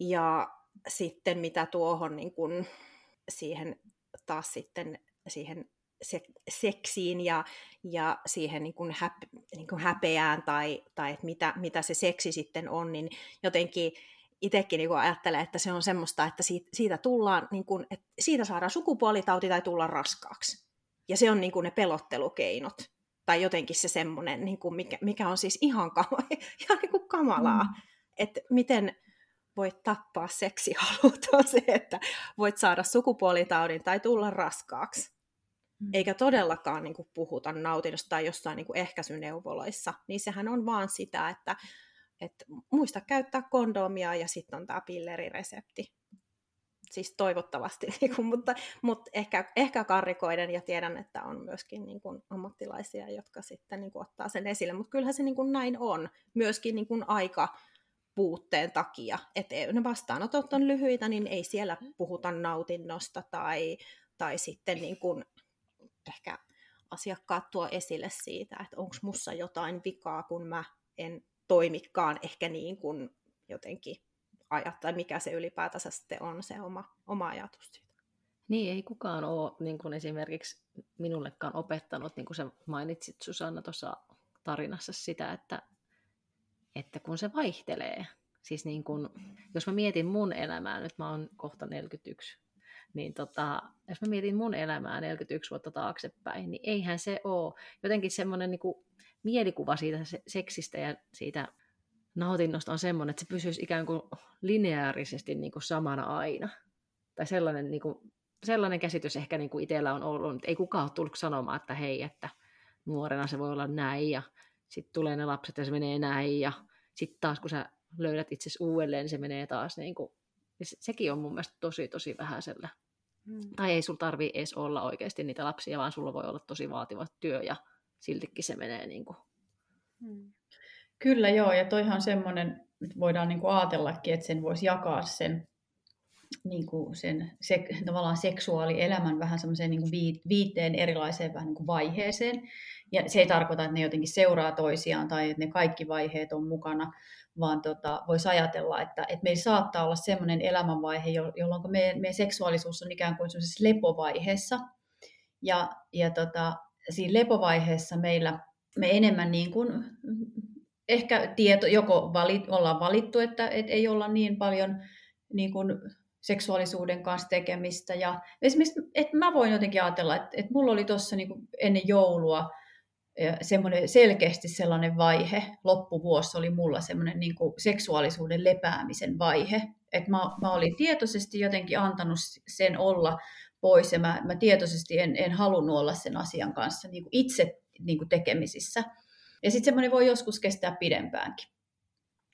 Ja sitten mitä tuohon niin kun, siihen taas sitten siihen se, seksiin ja, ja siihen niin kuin häp, niin kuin häpeään tai, tai että mitä, mitä se seksi sitten on, niin jotenkin itsekin niin ajattelee, että se on semmoista, että siitä, siitä, tullaan, niin kuin, että siitä saadaan sukupuolitauti tai tulla raskaaksi. Ja se on niin kuin ne pelottelukeinot. Tai jotenkin se semmoinen, niin kuin mikä, mikä on siis ihan, kama, <laughs> ihan niin kuin kamalaa. Mm. Että miten voit tappaa seksihalut on se, että voit saada sukupuolitaudin tai tulla raskaaksi. Mm. Eikä todellakaan niin kuin puhuta nautinnosta tai jossain niin kuin ehkäisyneuvoloissa. Niin sehän on vaan sitä, että et muista käyttää kondomia ja sitten on tämä pilleriresepti. Siis toivottavasti, <laughs> niin kuin, mutta, mutta ehkä, ehkä karrikoiden ja tiedän, että on myöskin niin kuin, ammattilaisia, jotka sitten niin kuin, ottaa sen esille. Mutta kyllähän se niin kuin, näin on, myöskin niin kuin, aika puutteen takia. Että ne vastaanotot on lyhyitä, niin ei siellä puhuta nautinnosta tai, tai sitten niin kuin, ehkä asiakkaat tuo esille siitä, että onko mussa jotain vikaa, kun mä en toimikaan ehkä niin kuin jotenkin ajattaa, mikä se ylipäätänsä sitten on se oma, oma ajatus siitä. Niin, ei kukaan ole niin kuin esimerkiksi minullekaan opettanut, niin kuin sä mainitsit Susanna tuossa tarinassa sitä, että, että kun se vaihtelee, siis niin kuin, jos mä mietin mun elämää, nyt mä oon kohta 41, niin tota, jos mä mietin mun elämää 41 vuotta taaksepäin, niin eihän se ole jotenkin semmoinen niin mielikuva siitä seksistä ja siitä nautinnosta on semmoinen, että se pysyisi ikään kuin lineaarisesti niin kuin samana aina. Tai sellainen, niin kuin, sellainen käsitys ehkä niin kuin itsellä on ollut, että ei kukaan ole tullut sanomaan, että hei, että nuorena se voi olla näin ja sitten tulee ne lapset ja se menee näin ja sitten taas kun sä löydät itse uudelleen, niin se menee taas niin kuin, se, sekin on mun mielestä tosi tosi vähäisellä. Hmm. Tai ei sulla tarvi edes olla oikeasti niitä lapsia, vaan sulla voi olla tosi vaativa työ ja siltikin se menee niin kuin. Hmm. Kyllä joo, ja toihan on semmoinen, että voidaan niin kuin ajatellakin, että sen voisi jakaa sen, niin kuin sen se, tavallaan seksuaalielämän vähän semmoiseen niin kuin viiteen erilaiseen vähän niin kuin vaiheeseen. Ja se ei tarkoita, että ne jotenkin seuraa toisiaan tai että ne kaikki vaiheet on mukana, vaan tota, voisi ajatella, että, että meillä saattaa olla semmoinen elämänvaihe, jolloin meidän, meidän seksuaalisuus on ikään kuin lepovaiheessa. Ja, ja tota, siinä lepovaiheessa meillä me enemmän niin kuin, ehkä tieto, joko valit, ollaan valittu, että et ei olla niin paljon niin kuin seksuaalisuuden kanssa tekemistä. Ja esimerkiksi, että mä voin jotenkin ajatella, että, että mulla oli tuossa niin ennen joulua semmoinen selkeästi sellainen vaihe, loppuvuosi oli mulla semmoinen niin kuin seksuaalisuuden lepäämisen vaihe. Että mä, mä olin tietoisesti jotenkin antanut sen olla pois ja mä, mä tietoisesti en, en halunnut olla sen asian kanssa niin kuin itse niin kuin tekemisissä. Ja sitten semmoinen voi joskus kestää pidempäänkin.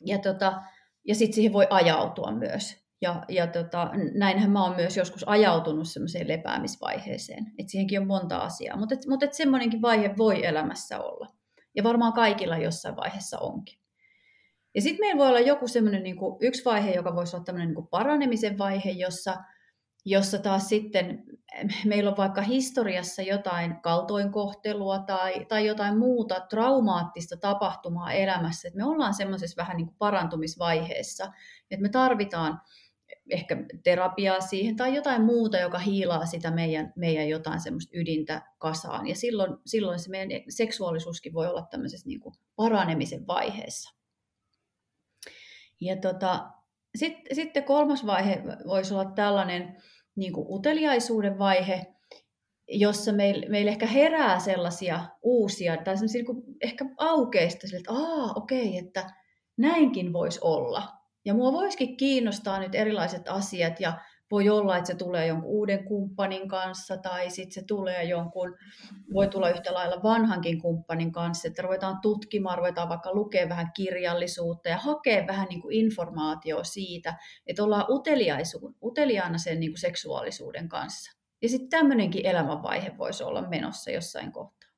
Ja, tota, ja sitten siihen voi ajautua myös. Ja, ja tota, näinhän mä oon myös joskus ajautunut semmoiseen lepäämisvaiheeseen. Että siihenkin on monta asiaa. Mutta et, mut et semmoinenkin vaihe voi elämässä olla. Ja varmaan kaikilla jossain vaiheessa onkin. Ja sitten meillä voi olla joku semmoinen niin yksi vaihe, joka voisi olla tämmöinen niin paranemisen vaihe, jossa – jossa taas sitten meillä on vaikka historiassa jotain kaltoinkohtelua tai, tai jotain muuta traumaattista tapahtumaa elämässä, että me ollaan semmoisessa vähän niin kuin parantumisvaiheessa, että me tarvitaan ehkä terapiaa siihen tai jotain muuta, joka hiilaa sitä meidän, meidän jotain semmoista ydintä kasaan. Ja silloin, silloin se meidän seksuaalisuuskin voi olla tämmöisessä niin kuin paranemisen vaiheessa. Ja tota, sitten, sitten kolmas vaihe voisi olla tällainen, niin kuin uteliaisuuden vaihe, jossa meillä meil ehkä herää sellaisia uusia, tai sellaisia niin ehkä aukeista että aa, okei, että näinkin voisi olla. Ja mua voisikin kiinnostaa nyt erilaiset asiat, ja voi olla, että se tulee jonkun uuden kumppanin kanssa tai sitten se tulee jonkun, voi tulla yhtä lailla vanhankin kumppanin kanssa, että ruvetaan tutkimaan, ruvetaan vaikka lukea vähän kirjallisuutta ja hakea vähän niin kuin informaatiota siitä, että ollaan uteliaana sen niin kuin seksuaalisuuden kanssa. Ja sitten tämmöinenkin elämänvaihe voisi olla menossa jossain kohtaa.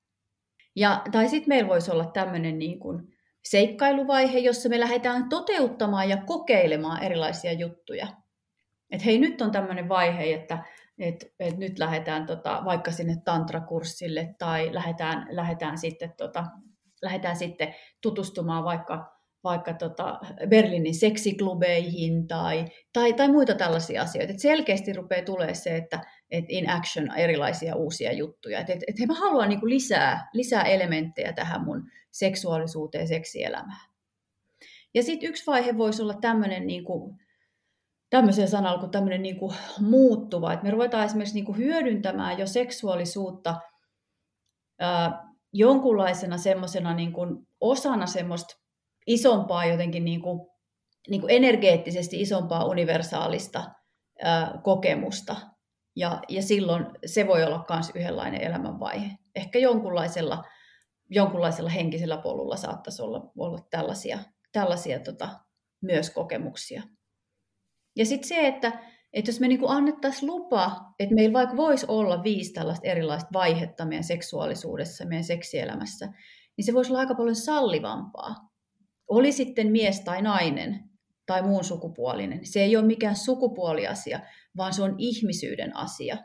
Ja, tai sitten meillä voisi olla tämmöinen niin kuin seikkailuvaihe, jossa me lähdetään toteuttamaan ja kokeilemaan erilaisia juttuja että hei nyt on tämmöinen vaihe, että et, et nyt lähdetään tota, vaikka sinne tantrakurssille tai lähdetään, lähdetään, sitten, tota, lähdetään sitten tutustumaan vaikka vaikka tota Berliinin seksiklubeihin tai, tai, tai muita tällaisia asioita. Et selkeästi rupeaa tulee se, että et in action erilaisia uusia juttuja. Että et, et mä haluan niinku lisää, lisää elementtejä tähän mun seksuaalisuuteen ja seksielämään. Ja sitten yksi vaihe voisi olla tämmöinen niinku, tämmöisen sanalla kuin tämmöinen niinku muuttuva, että me ruvetaan esimerkiksi niinku hyödyntämään jo seksuaalisuutta ää, jonkunlaisena semmoisena niinku osana semmoista isompaa jotenkin niinku, niinku energeettisesti isompaa universaalista ää, kokemusta. Ja, ja silloin se voi olla myös yhdenlainen elämänvaihe. Ehkä jonkunlaisella, jonkunlaisella henkisellä polulla saattaisi olla, olla tällaisia, tällaisia tota, myös kokemuksia. Ja sitten se, että, että jos me niin annettaisiin lupa, että meillä vaikka voisi olla viisi tällaista erilaista vaihetta meidän seksuaalisuudessa, meidän seksielämässä, niin se voisi olla aika paljon sallivampaa. Oli sitten mies tai nainen tai muun sukupuolinen. Se ei ole mikään sukupuoliasia, vaan se on ihmisyyden asia.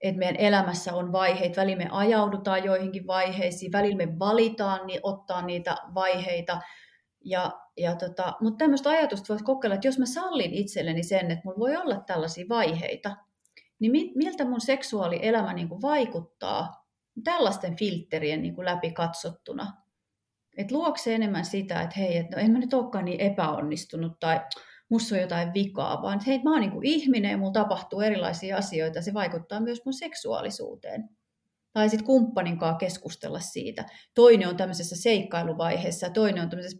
Että meidän elämässä on vaiheita, välillä me ajaudutaan joihinkin vaiheisiin, välillä me valitaan niin ottaa niitä vaiheita, ja, ja tota, mutta tämmöistä ajatusta voisi kokeilla, että jos mä sallin itselleni sen, että mulla voi olla tällaisia vaiheita, niin miltä mun seksuaalielämä niin kuin vaikuttaa tällaisten filtterien niin kuin läpi katsottuna. Että luokse enemmän sitä, että hei, että no en mä nyt olekaan niin epäonnistunut tai musta on jotain vikaa, vaan hei, mä oon niin kuin ihminen ja mulla tapahtuu erilaisia asioita se vaikuttaa myös mun seksuaalisuuteen tai sitten kumppanin kanssa keskustella siitä. Toinen on tämmöisessä seikkailuvaiheessa ja toinen on tämmöisessä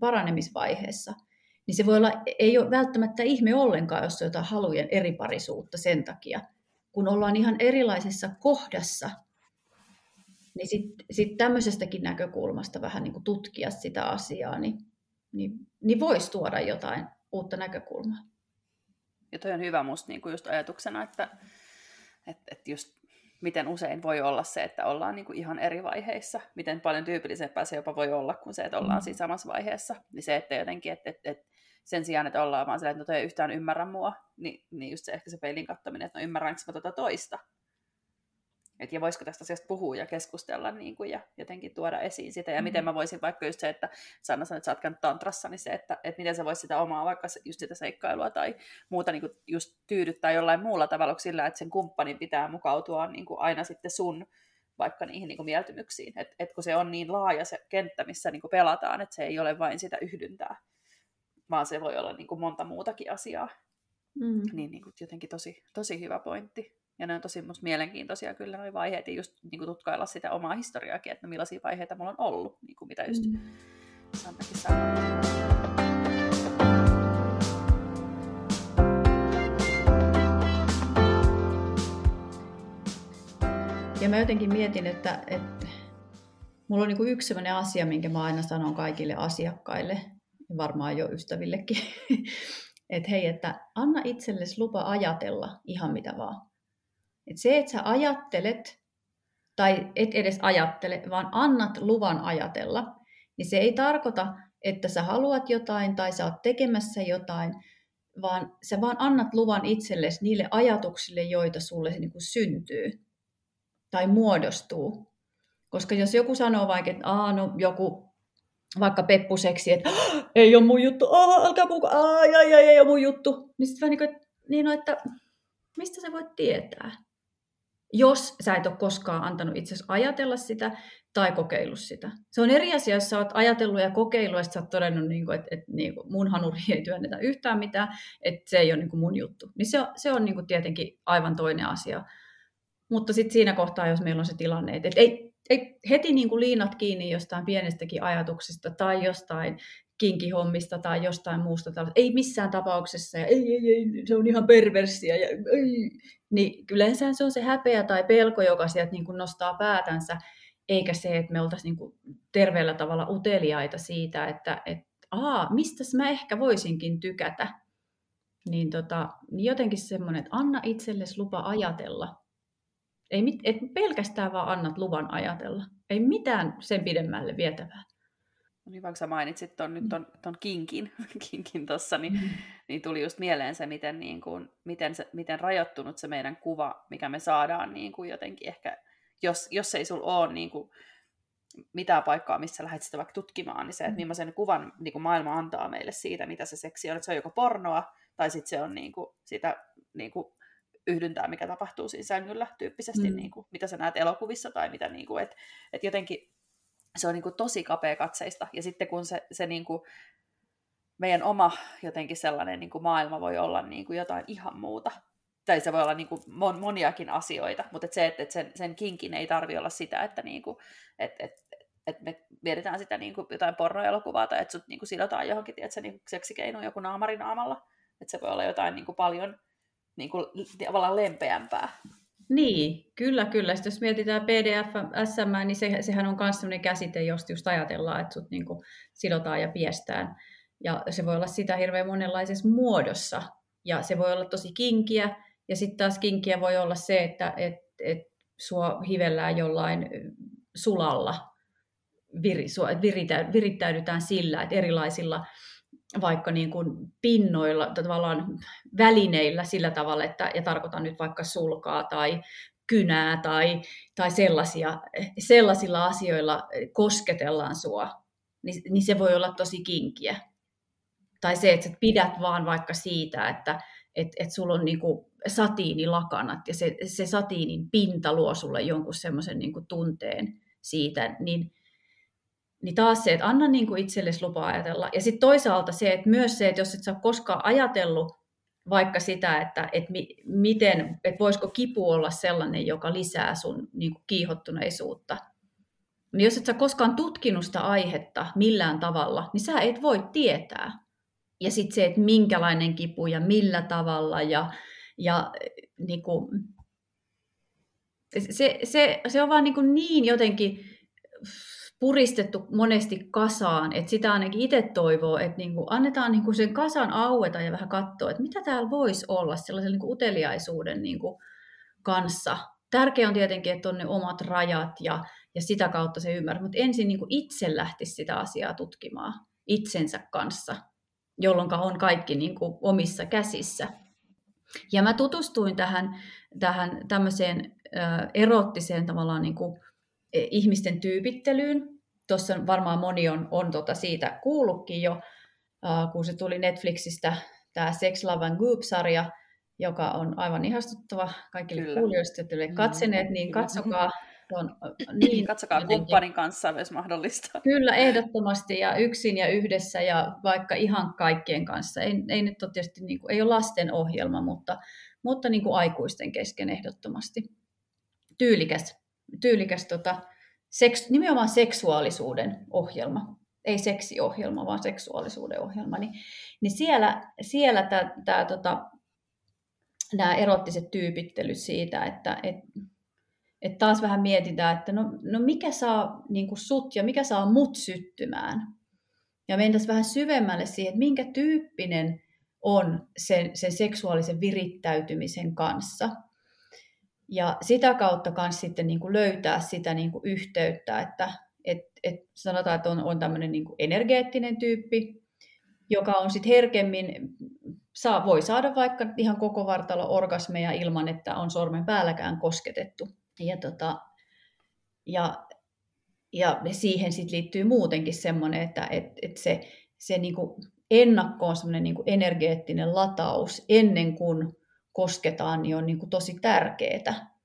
paranemisvaiheessa. Niin se voi olla, ei ole välttämättä ihme ollenkaan, jos on jotain halujen eriparisuutta sen takia. Kun ollaan ihan erilaisessa kohdassa, niin sitten sit tämmöisestäkin näkökulmasta vähän niin kuin tutkia sitä asiaa, niin, niin, niin voisi tuoda jotain uutta näkökulmaa. Ja toi on hyvä musta niin kuin just ajatuksena, että, että, että just miten usein voi olla se, että ollaan niin kuin ihan eri vaiheissa. Miten paljon tyypillisempää se jopa voi olla kuin se, että ollaan mm. siinä samassa vaiheessa. Niin se, että jotenkin, että, että, että sen sijaan, että ollaan vaan sellainen, että no toi ei yhtään ymmärrä mua, niin, niin just se ehkä se peilin kattominen, että no ymmärränkö mä tota toista. Et ja voisiko tästä asiasta puhua ja keskustella niin kuin, ja jotenkin tuoda esiin sitä. Ja mm-hmm. miten mä voisin vaikka just se, että Sanna sanoi, että sä oot käynyt tantrassa, niin se, että, että miten sä voisit sitä omaa vaikka just sitä seikkailua tai muuta niin kuin just tyydyttää jollain muulla tavalla kuin sillä, että sen kumppanin pitää mukautua niin kuin aina sitten sun vaikka niihin niin kuin mieltymyksiin. Et, et kun se on niin laaja se kenttä, missä niin kuin pelataan, että se ei ole vain sitä yhdyntää, vaan se voi olla niin kuin monta muutakin asiaa. Mm. Niin, niin kuin jotenkin tosi, tosi hyvä pointti. Ja ne on tosi musta mielenkiintoisia kyllä nuo vaiheet, ja just niin kuin tutkailla sitä omaa historiaakin, että no millaisia vaiheita mulla on ollut, niin kuin mitä just mm. Sannakin sanoi. Ja mä jotenkin mietin, että, että mulla on niin kuin yksi sellainen asia, minkä mä aina sanon kaikille asiakkaille, ja varmaan jo ystävillekin, <laughs> että hei, että anna itsellesi lupa ajatella ihan mitä vaan. Et se, että sä ajattelet, tai et edes ajattele, vaan annat luvan ajatella, niin se ei tarkoita, että sä haluat jotain tai sä oot tekemässä jotain, vaan sä vaan annat luvan itsellesi niille ajatuksille, joita sulle niin kuin syntyy tai muodostuu. Koska jos joku sanoo vaikka, että Aa, no, joku vaikka peppuseksi, että ei ole mun juttu, oh, älkää puhuko, ai, ai, ai, ei ole mun juttu, niin sitten vähän niin kuin, niin no, että mistä sä voit tietää? Jos sä et ole koskaan antanut itse ajatella sitä tai kokeillut sitä. Se on eri asia, jos sä oot ajatellut ja kokeillut, että sä oot todennut, niin kuin, että, että niin kuin mun hanuri <laughs> ei työnnetä yhtään mitään, että se ei ole niin kuin mun juttu. Niin se se on niin kuin tietenkin aivan toinen asia. Mutta sitten siinä kohtaa, jos meillä on se tilanne, että, että ei, ei heti niin kuin liinat kiinni jostain pienestäkin ajatuksesta tai jostain kinkihommista tai jostain muusta. Ei missään tapauksessa, ja ei, ei, ei, se on ihan perversia, ja ei, niin yleensä se on se häpeä tai pelko, joka sieltä niin kuin nostaa päätänsä, eikä se, että me oltaisiin niin kuin terveellä tavalla uteliaita siitä, että et, aa, mistä mä ehkä voisinkin tykätä. Niin, tota, niin jotenkin semmoinen, että anna itsellesi lupa ajatella. Ei mit, et pelkästään vaan annat luvan ajatella. Ei mitään sen pidemmälle vietävää. No niin, vaikka sä mainitsit ton, nyt ton, ton kinkin, <laughs> kinkin tossa, niin, mm. niin tuli just mieleen se, miten, niin kuin, miten, se, miten rajoittunut se meidän kuva, mikä me saadaan niin kuin jotenkin ehkä, jos, jos ei sulla ole niin kuin, mitään paikkaa, missä lähdet sitä vaikka tutkimaan, niin se, että mm. millaisen kuvan niin kuin maailma antaa meille siitä, mitä se seksi on, että se on joko pornoa, tai sitten se on niin kuin, sitä niin kuin, yhdyntää, mikä tapahtuu siinä sängyllä tyyppisesti, mm. niin kuin, mitä sä näet elokuvissa, tai mitä, niin kuin, että, että jotenkin se on niin kuin, tosi kapea katseista, ja sitten kun se, se niin kuin, meidän oma jotenkin sellainen niin kuin maailma voi olla niin kuin jotain ihan muuta, tai se voi olla niin kuin mon, moniakin asioita, mutta et se, että et sen, sen kinkin ei tarvi olla sitä, että niin kuin, et, et, et me mietitään sitä niin kuin jotain pornoelokuvaa tai että sut niin kuin sidotaan johonkin tiedätkö, niin seksikeinoon joku naamari-naamalla. Että se voi olla jotain niin kuin paljon niin kuin, tavallaan lempeämpää. Niin, kyllä, kyllä. Sitten jos mietitään PDF, SM, niin se, sehän on myös sellainen käsite, josta just ajatellaan, että sut niin sidotaan ja piestään. Ja se voi olla sitä hirveän monenlaisessa muodossa. Ja se voi olla tosi kinkiä, ja sitten taas kinkiä voi olla se, että et, et sua hivellään jollain sulalla, vir, sua, virittäydytään sillä, että erilaisilla vaikka niin kuin pinnoilla, tavallaan välineillä sillä tavalla, että, ja tarkoitan nyt vaikka sulkaa tai kynää tai, tai sellaisia, sellaisilla asioilla kosketellaan sua, niin, niin se voi olla tosi kinkiä. Tai se, että sä pidät vaan vaikka siitä, että et, et sulla on niinku satiinilakanat ja se, se satiinin pinta luo sulle jonkun semmoisen niinku tunteen siitä, niin, niin taas se, että anna niinku itsellesi lupa ajatella. Ja sitten toisaalta se, että myös se, että jos et sä koskaan ajatellut vaikka sitä, että, että mi, miten, että voisiko kipu olla sellainen, joka lisää sun niin kuin kiihottuneisuutta. Niin jos et sä koskaan tutkinut sitä aihetta millään tavalla, niin sä et voi tietää. Ja sitten se, että minkälainen kipu ja millä tavalla ja, ja niin kuin, se, se, se on vaan niin, kuin niin jotenkin puristettu monesti kasaan, että sitä ainakin itse toivoo, että niin kuin annetaan niin kuin sen kasan aueta ja vähän katsoa, että mitä täällä voisi olla sellaisen niin kuin uteliaisuuden niin kuin kanssa. Tärkeää on tietenkin, että on ne omat rajat ja, ja sitä kautta se ymmärrys, mutta ensin niin kuin itse lähtisi sitä asiaa tutkimaan itsensä kanssa, jolloin on kaikki niin kuin omissa käsissä. Ja mä tutustuin tähän, tähän tämmöiseen erottiseen tavallaan niin kuin ihmisten tyypittelyyn. Tuossa varmaan moni on, on tota siitä kuullutkin jo, kun se tuli Netflixistä, tämä Sex, Love and Goop-sarja, joka on aivan ihastuttava kaikille Kyllä. kuulijoille, mm. katseneet, niin katsokaa. On, <clears throat> niin, Katsokaa jotenkin. kumppanin kanssa myös mahdollista. Kyllä, ehdottomasti ja yksin ja yhdessä ja vaikka ihan kaikkien kanssa. Ei, ei nyt ole tietysti, niin kuin, ei ole lasten ohjelma, mutta, mutta niin kuin aikuisten kesken ehdottomasti. Tyylikäs, tyylikäs tota, seks, nimenomaan seksuaalisuuden ohjelma. Ei seksiohjelma, vaan seksuaalisuuden ohjelma. Niin, niin siellä, siellä tää, tää, tota, nämä erottiset tyypittelyt siitä, että et, et taas vähän mietitään, että no, no mikä saa niin sut ja mikä saa mut syttymään. Ja mentäisiin vähän syvemmälle siihen, että minkä tyyppinen on sen, sen seksuaalisen virittäytymisen kanssa. Ja sitä kautta myös sitten niin kuin löytää sitä niin kuin yhteyttä, että et, et sanotaan, että on, on tämmöinen niin kuin energeettinen tyyppi, joka on sitten herkemmin, saa, voi saada vaikka ihan koko vartalo orgasmeja ilman, että on sormen päälläkään kosketettu. Ja, tota, ja, ja siihen sit liittyy muutenkin semmoinen, että et, et se, se niinku ennakko on semmoinen niinku energeettinen lataus ennen kuin kosketaan, niin on niinku tosi tärkeää.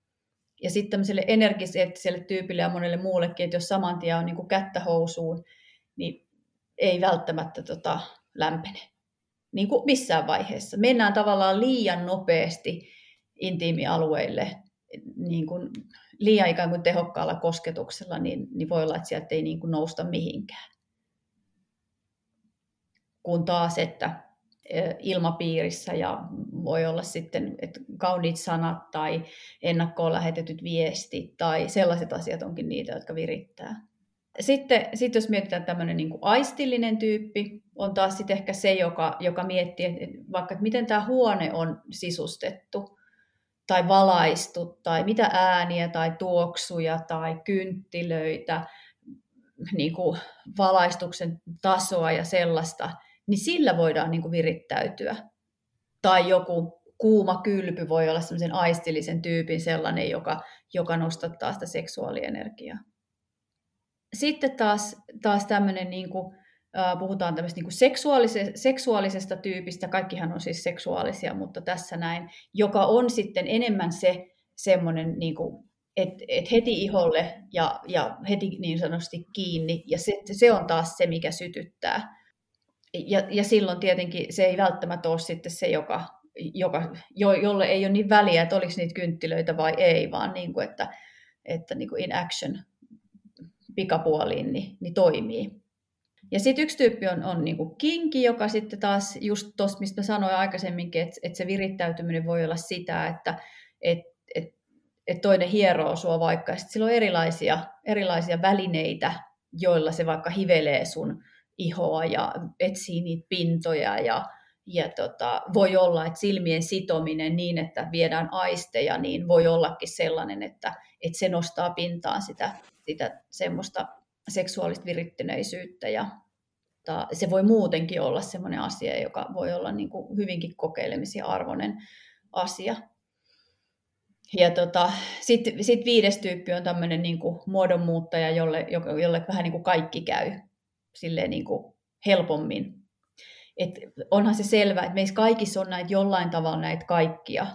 Ja sitten tämmöiselle energiselle tyypille ja monelle muullekin, että jos saman tien on niinku kättä housuun, niin ei välttämättä tota, lämpene. Niin kuin missään vaiheessa. Mennään tavallaan liian nopeasti intiimialueille niin kuin liian ikään kuin tehokkaalla kosketuksella, niin, niin voi olla, että sieltä ei niin kuin nousta mihinkään. Kun taas, että ilmapiirissä ja voi olla sitten että kauniit sanat tai ennakkoon lähetetyt viestit tai sellaiset asiat onkin niitä, jotka virittää. Sitten, sitten jos mietitään tämmöinen niin kuin aistillinen tyyppi, on taas sitten ehkä se, joka, joka miettii, että vaikka että miten tämä huone on sisustettu tai valaistu, tai mitä ääniä tai tuoksuja tai kynttilöitä, niin kuin valaistuksen tasoa ja sellaista, niin sillä voidaan niin kuin virittäytyä. Tai joku kuuma kylpy voi olla sellaisen aistillisen tyypin sellainen, joka, joka nostattaa sitä seksuaalienergiaa. sitten taas, taas tämmöinen, niin kuin, äh, puhutaan tämmöistä niin kuin seksuaalise- seksuaalisesta tyypistä, kaikkihan on siis seksuaalisia, mutta tässä näin, joka on sitten enemmän se semmoinen, niin kuin, että et heti iholle ja, ja heti niin sanotusti kiinni, ja se, se on taas se, mikä sytyttää. Ja, ja silloin tietenkin se ei välttämättä ole sitten se, joka, joka, jo, jolle ei ole niin väliä, että oliko niitä kynttilöitä vai ei, vaan niin kuin, että, että niin kuin in action pikapuoliin niin, niin toimii. Ja sitten yksi tyyppi on, on niin kuin kinki, joka sitten taas just tuossa, mistä sanoin aikaisemminkin, että, että se virittäytyminen voi olla sitä, että et, et, et toinen hieroo sua vaikka, ja sitten sillä on erilaisia, erilaisia välineitä, joilla se vaikka hivelee sun ihoa ja etsii niitä pintoja ja, ja tota, voi olla, että silmien sitominen niin, että viedään aisteja, niin voi ollakin sellainen, että, että se nostaa pintaan sitä, sitä semmoista seksuaalista virittyneisyyttä ja ta, se voi muutenkin olla semmoinen asia, joka voi olla niin kuin hyvinkin kokeilemisen arvoinen asia. Ja tota, sitten sit viides tyyppi on tämmöinen niin kuin muodonmuuttaja, jolle, jolle vähän niin kuin kaikki käy silleen niin kuin helpommin. Et onhan se selvää, että meissä kaikissa on näitä jollain tavalla näitä kaikkia.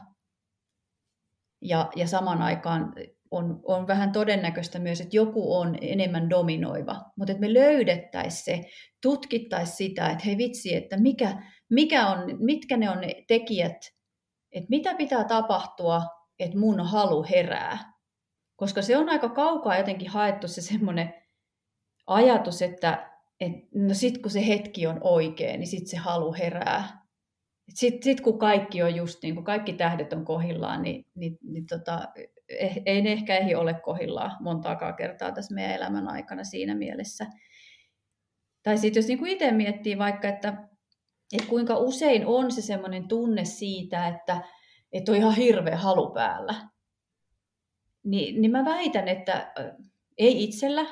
Ja, ja saman aikaan on, on vähän todennäköistä myös, että joku on enemmän dominoiva, mutta että me löydettäisiin se, tutkittaisiin sitä, että hei vitsi, että mikä, mikä on, mitkä ne on ne tekijät, että mitä pitää tapahtua, että mun halu herää. Koska se on aika kaukaa jotenkin haettu se semmoinen ajatus, että et, no sit kun se hetki on oikein, niin sitten se halu herää. Sitten sit kun kaikki on just niin kun kaikki tähdet on kohillaan, niin, niin, niin tota, Eh, ei ne ehkä ehdi ole kohillaan montaakaan kertaa tässä meidän elämän aikana siinä mielessä. Tai sitten jos niin itse miettii vaikka, että, että kuinka usein on se semmoinen tunne siitä, että, että on ihan hirveä halu päällä, niin, niin mä väitän, että ei itsellä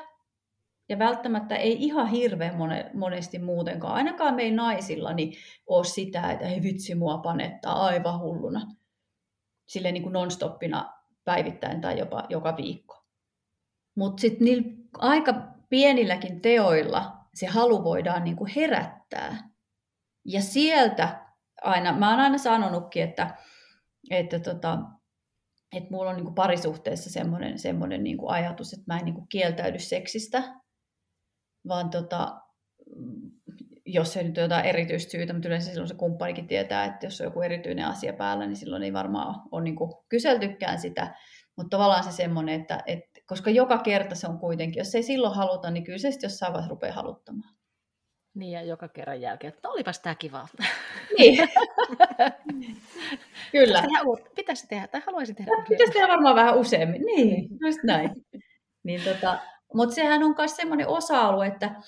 ja välttämättä ei ihan hirveän monesti muutenkaan, ainakaan meidän naisilla, niin ole sitä, että ei vitsi mua panettaa aivan hulluna. Silleen niin kuin non-stoppina päivittäin tai jopa joka viikko. Mutta sitten aika pienilläkin teoilla se halu voidaan niin kuin herättää. Ja sieltä aina, mä oon aina sanonutkin, että, että, tota, että mulla on niin kuin parisuhteessa semmoinen, semmoinen niin kuin ajatus, että mä en niin kuin kieltäydy seksistä, vaan tota, jos ei nyt jotain erityistä syytä, mutta yleensä silloin se kumppanikin tietää, että jos on joku erityinen asia päällä, niin silloin ei varmaan ole niin kuin kyseltykään sitä. Mutta tavallaan se semmoinen, että, että koska joka kerta se on kuitenkin, jos ei silloin haluta, niin kyllä se sitten jossain vaiheessa rupeaa haluttamaan. Niin, ja joka kerran jälkeen, että olipas tämä kiva. Niin. <laughs> Kyllä. Pitäisi tehdä, pitäisi tehdä tai haluaisi tehdä Pitäisi tehdä varmaan vähän useammin. Niin, just näin. niin tota, mutta sehän on myös semmoinen osa-alue, että,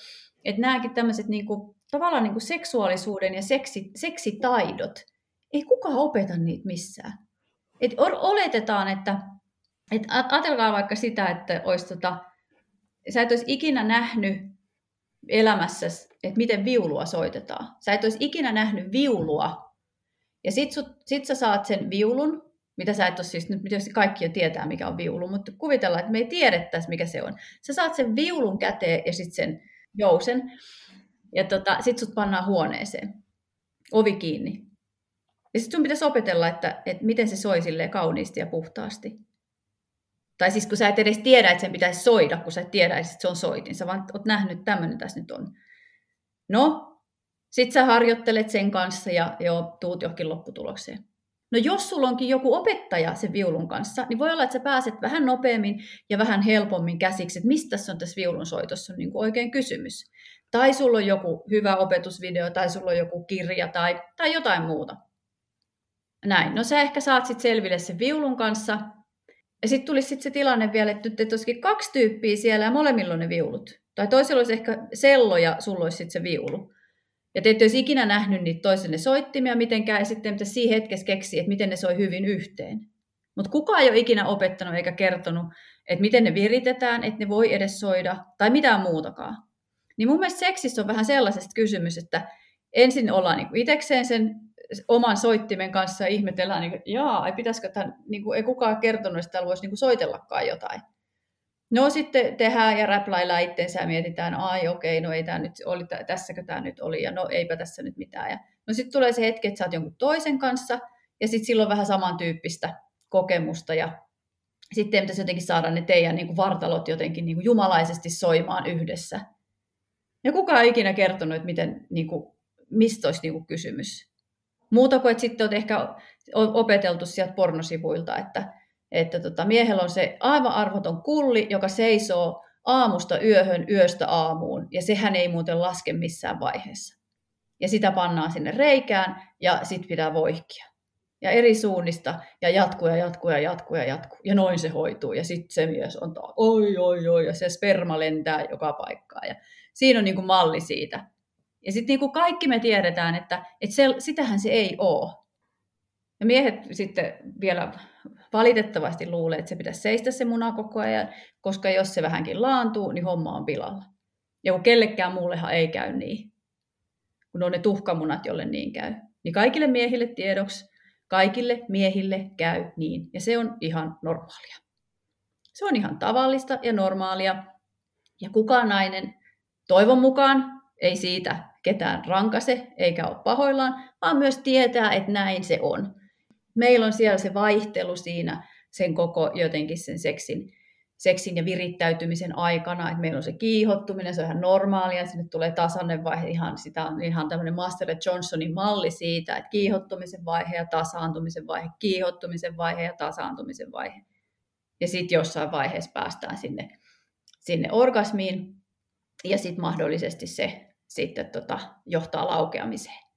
että nämäkin tämmöiset niinku, tavallaan niin kuin seksuaalisuuden ja seksi, seksitaidot, ei kukaan opeta niitä missään. Et oletetaan, että et ajatelkaa vaikka sitä, että olisi tota, sä et olisi ikinä nähnyt elämässä, että miten viulua soitetaan. Sä et olisi ikinä nähnyt viulua. Ja sit, sut, sit sä saat sen viulun, mitä sä et ole siis, nyt tietysti kaikki jo tietää, mikä on viulu, mutta kuvitellaan, että me ei tiedettäisi, mikä se on. Sä saat sen viulun käteen ja sitten sen jousen. Ja tota, sit sut pannaan huoneeseen. Ovi kiinni. Ja sitten sun pitäisi opetella, että, että miten se soi silleen kauniisti ja puhtaasti. Tai siis kun sä et edes tiedä, että sen pitäisi soida, kun sä et tiedä, että se on soitin. Sä vaan oot nähnyt, että tämmöinen tässä nyt on. No, sit sä harjoittelet sen kanssa ja jo tuut johonkin lopputulokseen. No jos sulla onkin joku opettaja sen viulun kanssa, niin voi olla, että sä pääset vähän nopeammin ja vähän helpommin käsiksi, että mistä tässä on tässä viulun soitossa niin kuin oikein kysymys tai sulla on joku hyvä opetusvideo, tai sulla on joku kirja, tai, tai jotain muuta. Näin. No sä ehkä saat sitten selville sen viulun kanssa, ja sitten tulisi sitten se tilanne vielä, että nyt olisikin kaksi tyyppiä siellä, ja molemmilla on ne viulut. Tai toisella olisi ehkä sello, ja sulla olisi sitten se viulu. Ja te ette olisi ikinä nähnyt niitä toisenne soittimia mitenkään, ja sitten pitäisi siinä hetkessä keksiä, että miten ne soi hyvin yhteen. Mutta kukaan ei ole ikinä opettanut eikä kertonut, että miten ne viritetään, että ne voi edes soida, tai mitään muutakaan. Niin mun mielestä seksissä on vähän sellaisesta kysymys, että ensin ollaan niin itsekseen sen oman soittimen kanssa ja ihmetellään, niin jaa, ei pitäisikö tämän, niin kuin, ei kukaan kertonut, että täällä voisi niin soitellakaan jotain. No sitten tehdään ja räpläillään itsensä ja mietitään, ai okei, no ei tämä nyt oli, tässäkö tämä nyt oli, ja no eipä tässä nyt mitään. Ja, no sitten tulee se hetki, että sä oot jonkun toisen kanssa, ja sitten silloin vähän samantyyppistä kokemusta, ja sitten pitäisi jotenkin saada ne teidän niin kuin vartalot jotenkin niin kuin jumalaisesti soimaan yhdessä. Ja kukaan ei ikinä kertonut, että miten, niin kuin, mistä olisi niin kuin kysymys. Muuta kuin, että sitten olet ehkä opeteltu sieltä pornosivuilta, että, että tota, miehellä on se aivan arvoton kulli, joka seisoo aamusta yöhön, yöstä aamuun, ja sehän ei muuten laske missään vaiheessa. Ja sitä pannaan sinne reikään, ja sitten pitää voihkia ja eri suunnista ja jatkuu ja jatkuu ja jatkuu ja jatkuu. Ja noin se hoituu. Ja sitten se mies on taas, oi oi oi, ja se sperma lentää joka paikkaan. Ja siinä on niin kuin malli siitä. Ja sitten niin kuin kaikki me tiedetään, että, että se, sitähän se ei ole. Ja miehet sitten vielä valitettavasti luulee, että se pitäisi seistä se muna koko ajan, koska jos se vähänkin laantuu, niin homma on pilalla. Ja kun kellekään muullehan ei käy niin, kun on ne tuhkamunat, jolle niin käy. Niin kaikille miehille tiedoksi, Kaikille miehille käy niin, ja se on ihan normaalia. Se on ihan tavallista ja normaalia, ja kukaan nainen toivon mukaan ei siitä ketään rankase eikä ole pahoillaan, vaan myös tietää, että näin se on. Meillä on siellä se vaihtelu siinä sen koko jotenkin sen seksin seksin ja virittäytymisen aikana, että meillä on se kiihottuminen, se on ihan normaalia, sinne tulee tasainen vaihe, ihan, sitä ihan tämmöinen Master Johnsonin malli siitä, että kiihottumisen vaihe ja tasaantumisen vaihe, kiihottumisen vaihe ja tasaantumisen vaihe. Ja sitten jossain vaiheessa päästään sinne, sinne orgasmiin, ja sitten mahdollisesti se sitten tota, johtaa laukeamiseen.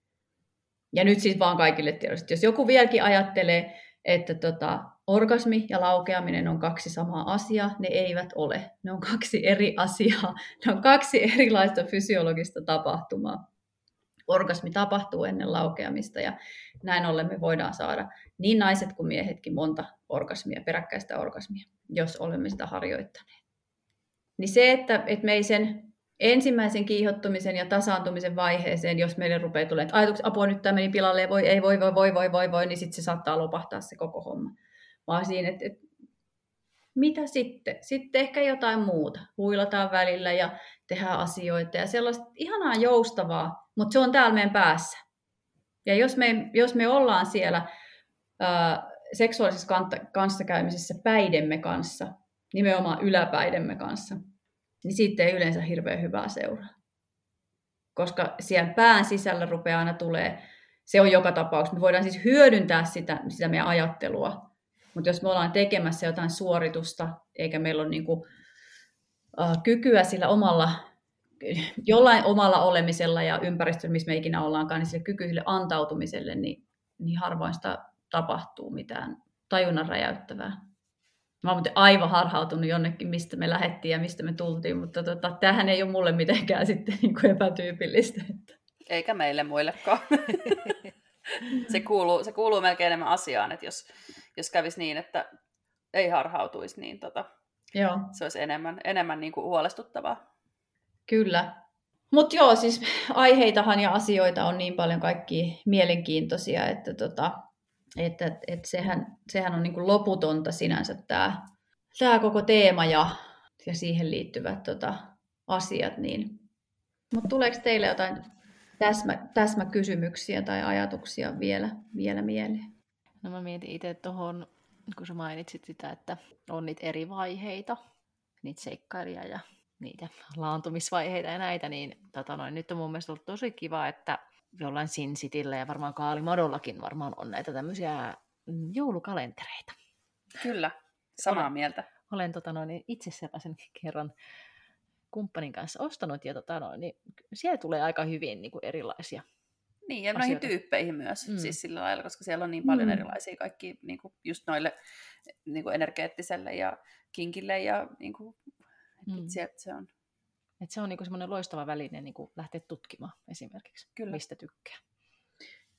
Ja nyt siis vaan kaikille tiedosti, jos joku vieläkin ajattelee, että tota, orgasmi ja laukeaminen on kaksi samaa asiaa, ne eivät ole. Ne on kaksi eri asiaa, ne on kaksi erilaista fysiologista tapahtumaa. Orgasmi tapahtuu ennen laukeamista ja näin ollen me voidaan saada niin naiset kuin miehetkin monta orgasmia, peräkkäistä orgasmia, jos olemme sitä harjoittaneet. Niin se, että, että me ei sen ensimmäisen kiihottumisen ja tasaantumisen vaiheeseen, jos meille rupeaa tulemaan, että ajatukset, apua nyt tämä meni pilalle, voi, ei, voi, voi, voi, voi, voi, voi, niin sitten se saattaa lopahtaa se koko homma. Vaan siinä, että, että mitä sitten? Sitten ehkä jotain muuta. Huilataan välillä ja tehdään asioita ja sellaista ihanaa joustavaa, mutta se on täällä meidän päässä. Ja jos me, jos me ollaan siellä ää, seksuaalisessa kanssakäymisessä päidemme kanssa, nimenomaan yläpäidemme kanssa, niin siitä ei yleensä hirveän hyvää seuraa. Koska siellä pään sisällä rupeaa aina tulee, se on joka tapauksessa, me voidaan siis hyödyntää sitä, sitä meidän ajattelua, mutta jos me ollaan tekemässä jotain suoritusta, eikä meillä ole niin kuin, uh, kykyä sillä omalla, jollain omalla olemisella ja ympäristöllä, missä me ikinä ollaankaan, niin sille kykyiselle antautumiselle, niin, niin harvoin sitä tapahtuu mitään tajunnan räjäyttävää. Mä oon aivan harhautunut jonnekin, mistä me lähdettiin ja mistä me tultiin, mutta tota, tämähän ei ole mulle mitenkään <laughs> sitten niin kuin epätyypillistä. Eikä meille muillekaan. se, kuuluu, se kuuluu melkein enemmän asiaan, että jos, jos kävisi niin, että ei harhautuisi, niin tota, joo. se olisi enemmän, enemmän niin kuin huolestuttavaa. Kyllä. Mutta joo, siis aiheitahan ja asioita on niin paljon kaikki mielenkiintoisia, että tota, että, että, sehän, sehän on niin kuin loputonta sinänsä tämä, tämä koko teema ja, ja siihen liittyvät tota, asiat. Niin. Mutta tuleeko teille jotain täsmä, täsmäkysymyksiä tai ajatuksia vielä, vielä mieleen? No mä mietin itse tuohon, kun sä mainitsit sitä, että on niitä eri vaiheita, niitä seikkailuja ja niitä laantumisvaiheita ja näitä, niin tota noin, nyt on mun mielestä ollut tosi kiva, että jollain Sin Cityllä ja varmaan Kaalimadollakin varmaan on näitä tämmöisiä mm, joulukalentereita. Kyllä, samaa olen, mieltä. Olen tota noin, itse sellaisen <laughs> kerran kumppanin kanssa ostanut, ja tota noin, niin siellä tulee aika hyvin niin kuin erilaisia niin, ja asioita. noihin tyyppeihin myös, mm. siis sillä lailla, koska siellä on niin paljon mm. erilaisia kaikki niin kuin just noille niin kuin energeettiselle ja kinkille ja niin kuin, mm. se, se on et se on niinku semmoinen loistava väline niinku lähteä tutkimaan esimerkiksi, Kyllä. mistä tykkää.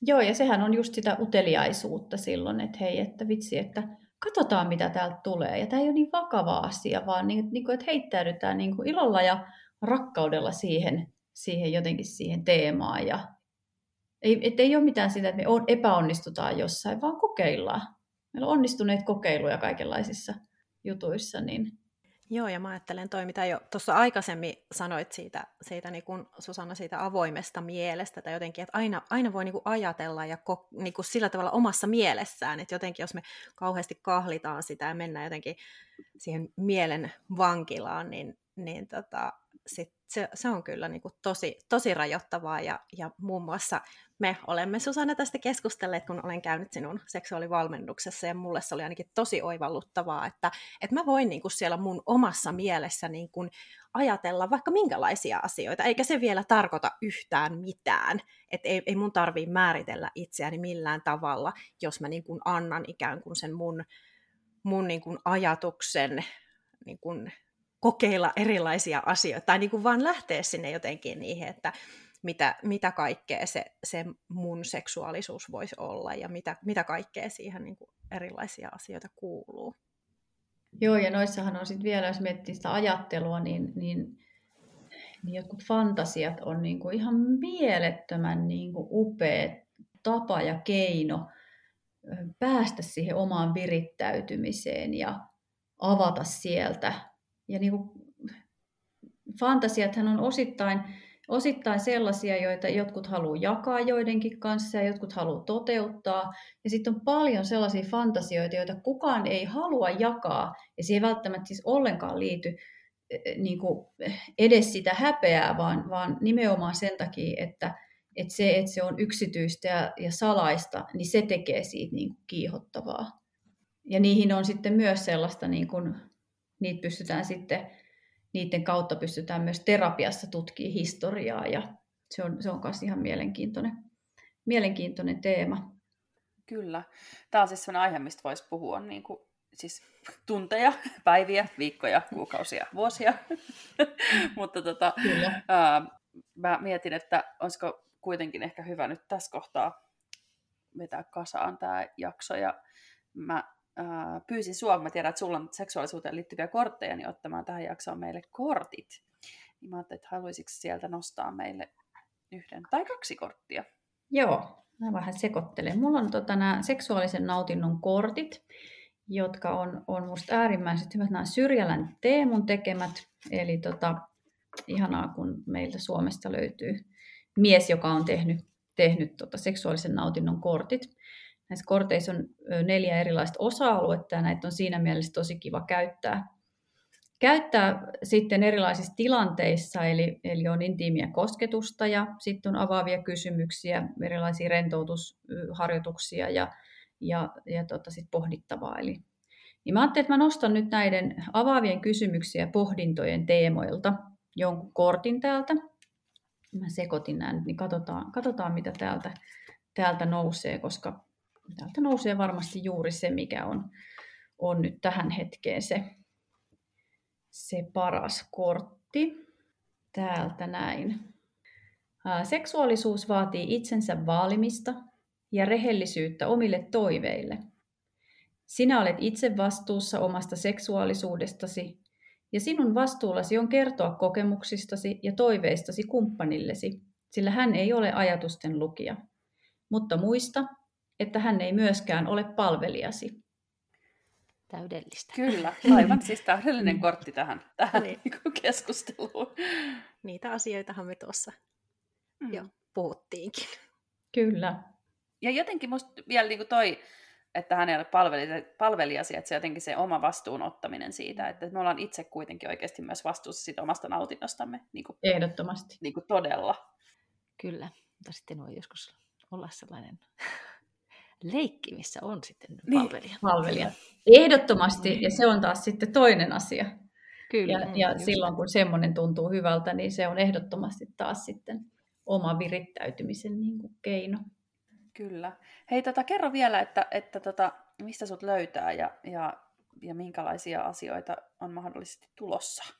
Joo, ja sehän on just sitä uteliaisuutta silloin, että hei, että vitsi, että katsotaan mitä täältä tulee. Ja tämä ei ole niin vakava asia, vaan niin, niin kuin, että heittäydytään niin kuin ilolla ja rakkaudella siihen, siihen jotenkin siihen teemaan. Ja ei, et ei ole mitään sitä, että me on, epäonnistutaan jossain, vaan kokeillaan. Meillä on onnistuneet kokeiluja kaikenlaisissa jutuissa, niin Joo, ja mä ajattelen toi, mitä jo tuossa aikaisemmin sanoit siitä, siitä niin kuin Susanna, siitä avoimesta mielestä, tai jotenkin, että aina, aina voi niin kuin ajatella ja ko, niin kuin sillä tavalla omassa mielessään, että jotenkin jos me kauheasti kahlitaan sitä ja mennään jotenkin siihen mielen vankilaan, niin, niin tota, sit se, se on kyllä niin kuin tosi, tosi rajoittavaa, ja, ja muun muassa me olemme Susanna tästä keskustelleet, kun olen käynyt sinun seksuaalivalmennuksessa, ja mulle se oli ainakin tosi oivalluttavaa, että, että mä voin niin kuin siellä mun omassa mielessä niin kuin ajatella vaikka minkälaisia asioita, eikä se vielä tarkoita yhtään mitään, että ei, ei mun tarvii määritellä itseäni millään tavalla, jos mä niin kuin annan ikään kuin sen mun, mun niin kuin ajatuksen niin kuin kokeilla erilaisia asioita, tai niin kuin vaan lähteä sinne jotenkin niihin, että mitä, mitä kaikkea se, se mun seksuaalisuus voisi olla ja mitä, mitä kaikkea siihen niin kuin erilaisia asioita kuuluu. Joo, ja noissahan on sitten vielä, jos miettii sitä ajattelua, niin, niin, niin jotkut fantasiat on niin kuin ihan mielettömän niin kuin upea tapa ja keino päästä siihen omaan virittäytymiseen ja avata sieltä. Ja niin kuin, fantasiathan on osittain osittain sellaisia, joita jotkut haluaa jakaa joidenkin kanssa ja jotkut haluaa toteuttaa. Ja sitten on paljon sellaisia fantasioita, joita kukaan ei halua jakaa ja siihen ei välttämättä siis ollenkaan liity e, e, niin kuin edes sitä häpeää, vaan, vaan nimenomaan sen takia, että, että se, että se on yksityistä ja, ja salaista, niin se tekee siitä niin kuin kiihottavaa. Ja niihin on sitten myös sellaista, niin kuin, niitä pystytään sitten niiden kautta pystytään myös terapiassa tutkimaan historiaa ja se on, se on myös ihan mielenkiintoinen, mielenkiintoinen teema. Kyllä. Tämä on siis sellainen aihe, mistä voisi puhua niin kuin, siis tunteja, <laughs> päiviä, viikkoja, kuukausia, vuosia. <laughs> Mutta tota, Kyllä. Ää, mä mietin, että olisiko kuitenkin ehkä hyvä nyt tässä kohtaa vetää kasaan tämä jakso. Ja mä äh, pyysin sua, mä tiedän, että sulla on seksuaalisuuteen liittyviä kortteja, niin ottamaan tähän jaksoon meille kortit. Niin mä ajattelin, että haluaisitko sieltä nostaa meille yhden tai kaksi korttia? Joo, mä vähän sekoittelen. Mulla on tota, nämä seksuaalisen nautinnon kortit, jotka on, on musta äärimmäiset hyvät. Nämä Syrjälän Teemun tekemät, eli tota, ihanaa, kun meiltä Suomesta löytyy mies, joka on tehnyt, tehnyt tota, seksuaalisen nautinnon kortit näissä korteissa on neljä erilaista osa-aluetta ja näitä on siinä mielessä tosi kiva käyttää. Käyttää sitten erilaisissa tilanteissa, eli, eli on intiimiä kosketusta ja sitten on avaavia kysymyksiä, erilaisia rentoutusharjoituksia ja, ja, ja tota sit pohdittavaa. Eli, niin mä ajattelin, että mä nostan nyt näiden avaavien kysymyksiä ja pohdintojen teemoilta jonkun kortin täältä. Mä sekoitin nämä nyt, niin katsotaan, katsotaan mitä täältä, täältä nousee, koska täältä nousee varmasti juuri se, mikä on, on nyt tähän hetkeen se, se paras kortti. Täältä näin. Seksuaalisuus vaatii itsensä vaalimista ja rehellisyyttä omille toiveille. Sinä olet itse vastuussa omasta seksuaalisuudestasi ja sinun vastuullasi on kertoa kokemuksistasi ja toiveistasi kumppanillesi, sillä hän ei ole ajatusten lukija. Mutta muista, että hän ei myöskään ole palvelijasi. Täydellistä. Kyllä, aivan <laughs> siis täydellinen kortti tähän, tähän niin. Niinku keskusteluun. Niitä asioitahan me tuossa mm. jo puhuttiinkin. Kyllä. Ja jotenkin musta vielä niin kuin toi, että hän ei ole palvelijasi, että se jotenkin se oma vastuun ottaminen siitä, että me ollaan itse kuitenkin oikeasti myös vastuussa siitä omasta nautinnostamme. Niin kuin, Ehdottomasti. Niin kuin todella. Kyllä, mutta sitten voi joskus olla sellainen leikki, missä on sitten niin, palvelija. palvelija. Ehdottomasti, ja se on taas sitten toinen asia. Kyllä. Ja, ja silloin kun semmoinen tuntuu hyvältä, niin se on ehdottomasti taas sitten oma virittäytymisen niin kuin keino. Kyllä. Hei, tota, kerro vielä, että, että tota, mistä sut löytää ja, ja, ja minkälaisia asioita on mahdollisesti tulossa?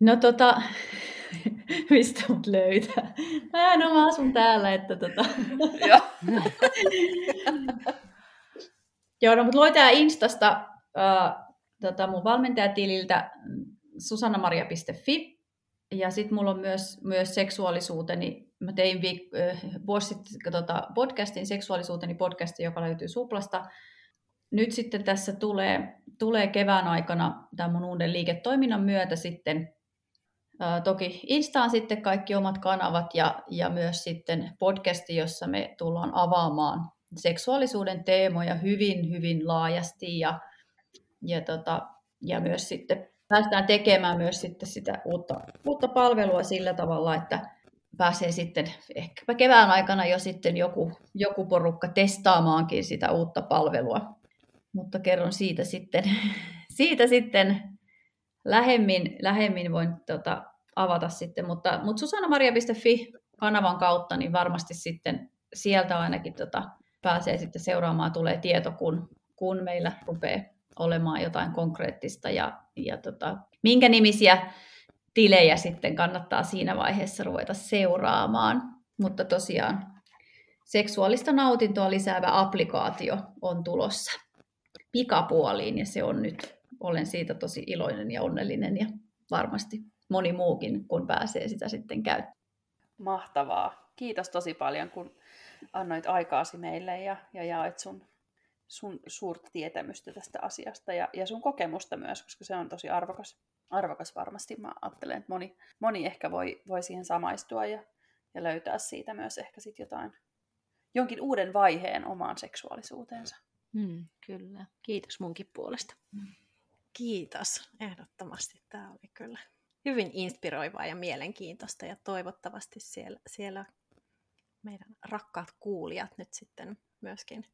No tota, <laughs> mistä mut löytää? Mä, no mä asun täällä, että tota... Joo. <laughs> Joo, no mutta löytää Instasta äh, tota mun valmentajatililtä susannamaria.fi ja sitten mulla on myös, myös seksuaalisuuteni. Mä tein viik- äh, vuosi sitten tota, podcastin, seksuaalisuuteni podcastin, joka löytyy Suplasta. nyt sitten tässä tulee, tulee kevään aikana tämän mun uuden liiketoiminnan myötä sitten toki Instaan sitten kaikki omat kanavat ja, ja myös sitten podcasti, jossa me tullaan avaamaan seksuaalisuuden teemoja hyvin, hyvin laajasti ja, ja, tota, ja myös sitten päästään tekemään myös sitten sitä uutta, uutta palvelua sillä tavalla, että pääsee sitten ehkäpä kevään aikana jo sitten joku, joku porukka testaamaankin sitä uutta palvelua. Mutta kerron siitä sitten, <laughs> siitä sitten lähemmin, lähemmin voin tota, avata sitten, mutta, mutta susannamaria.fi kanavan kautta, niin varmasti sitten sieltä ainakin tota, pääsee sitten seuraamaan, tulee tieto, kun, kun meillä rupeaa olemaan jotain konkreettista ja, ja tota, minkä nimisiä tilejä sitten kannattaa siinä vaiheessa ruveta seuraamaan. Mutta tosiaan seksuaalista nautintoa lisäävä applikaatio on tulossa pikapuoliin ja se on nyt, olen siitä tosi iloinen ja onnellinen ja varmasti moni muukin, kun pääsee sitä sitten käyttämään. Mahtavaa. Kiitos tosi paljon, kun annoit aikaasi meille ja, ja jaoit sun, sun suurta tietämystä tästä asiasta ja, ja sun kokemusta myös, koska se on tosi arvokas, arvokas varmasti. Mä ajattelen, että moni, moni ehkä voi, voi siihen samaistua ja, ja löytää siitä myös ehkä sit jotain, jonkin uuden vaiheen omaan seksuaalisuuteensa. Mm, kyllä. Kiitos munkin puolesta. Kiitos. Ehdottomasti tämä oli kyllä hyvin inspiroivaa ja mielenkiintoista ja toivottavasti siellä, siellä meidän rakkaat kuulijat nyt sitten myöskin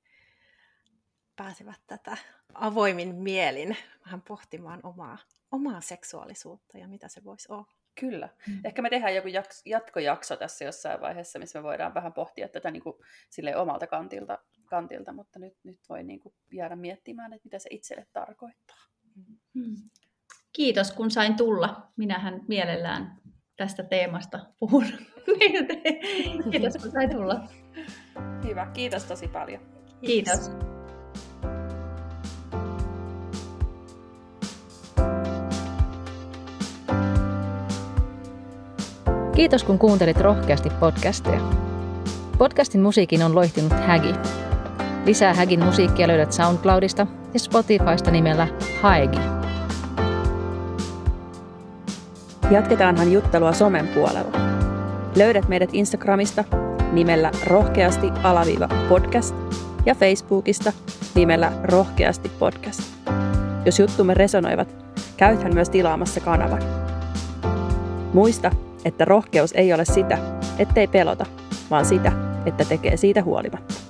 pääsevät tätä avoimin mielin vähän pohtimaan omaa, omaa seksuaalisuutta ja mitä se voisi olla. Kyllä. Mm. Ehkä me tehdään joku jaks- jatkojakso tässä jossain vaiheessa, missä me voidaan vähän pohtia tätä niin kuin sille omalta kantilta, kantilta, mutta nyt, nyt voi niin kuin jäädä miettimään, että mitä se itselle tarkoittaa. Mm. Kiitos, kun sain tulla. Minähän mielellään tästä teemasta puhun. <laughs> Kiitos, kun sain tulla. Hyvä, kiitos tosi paljon. Kiitos. Kiitos kun kuuntelit rohkeasti podcastia. Podcastin musiikin on loihtinut Hägi. Lisää Hägin musiikkia löydät SoundCloudista ja Spotifysta nimellä Haegi. Jatketaanhan juttelua somen puolella. Löydät meidät Instagramista nimellä rohkeasti alaviiva podcast ja Facebookista nimellä rohkeasti podcast. Jos juttumme resonoivat, käythän myös tilaamassa kanavan. Muista, että rohkeus ei ole sitä, ettei pelota, vaan sitä, että tekee siitä huolimatta.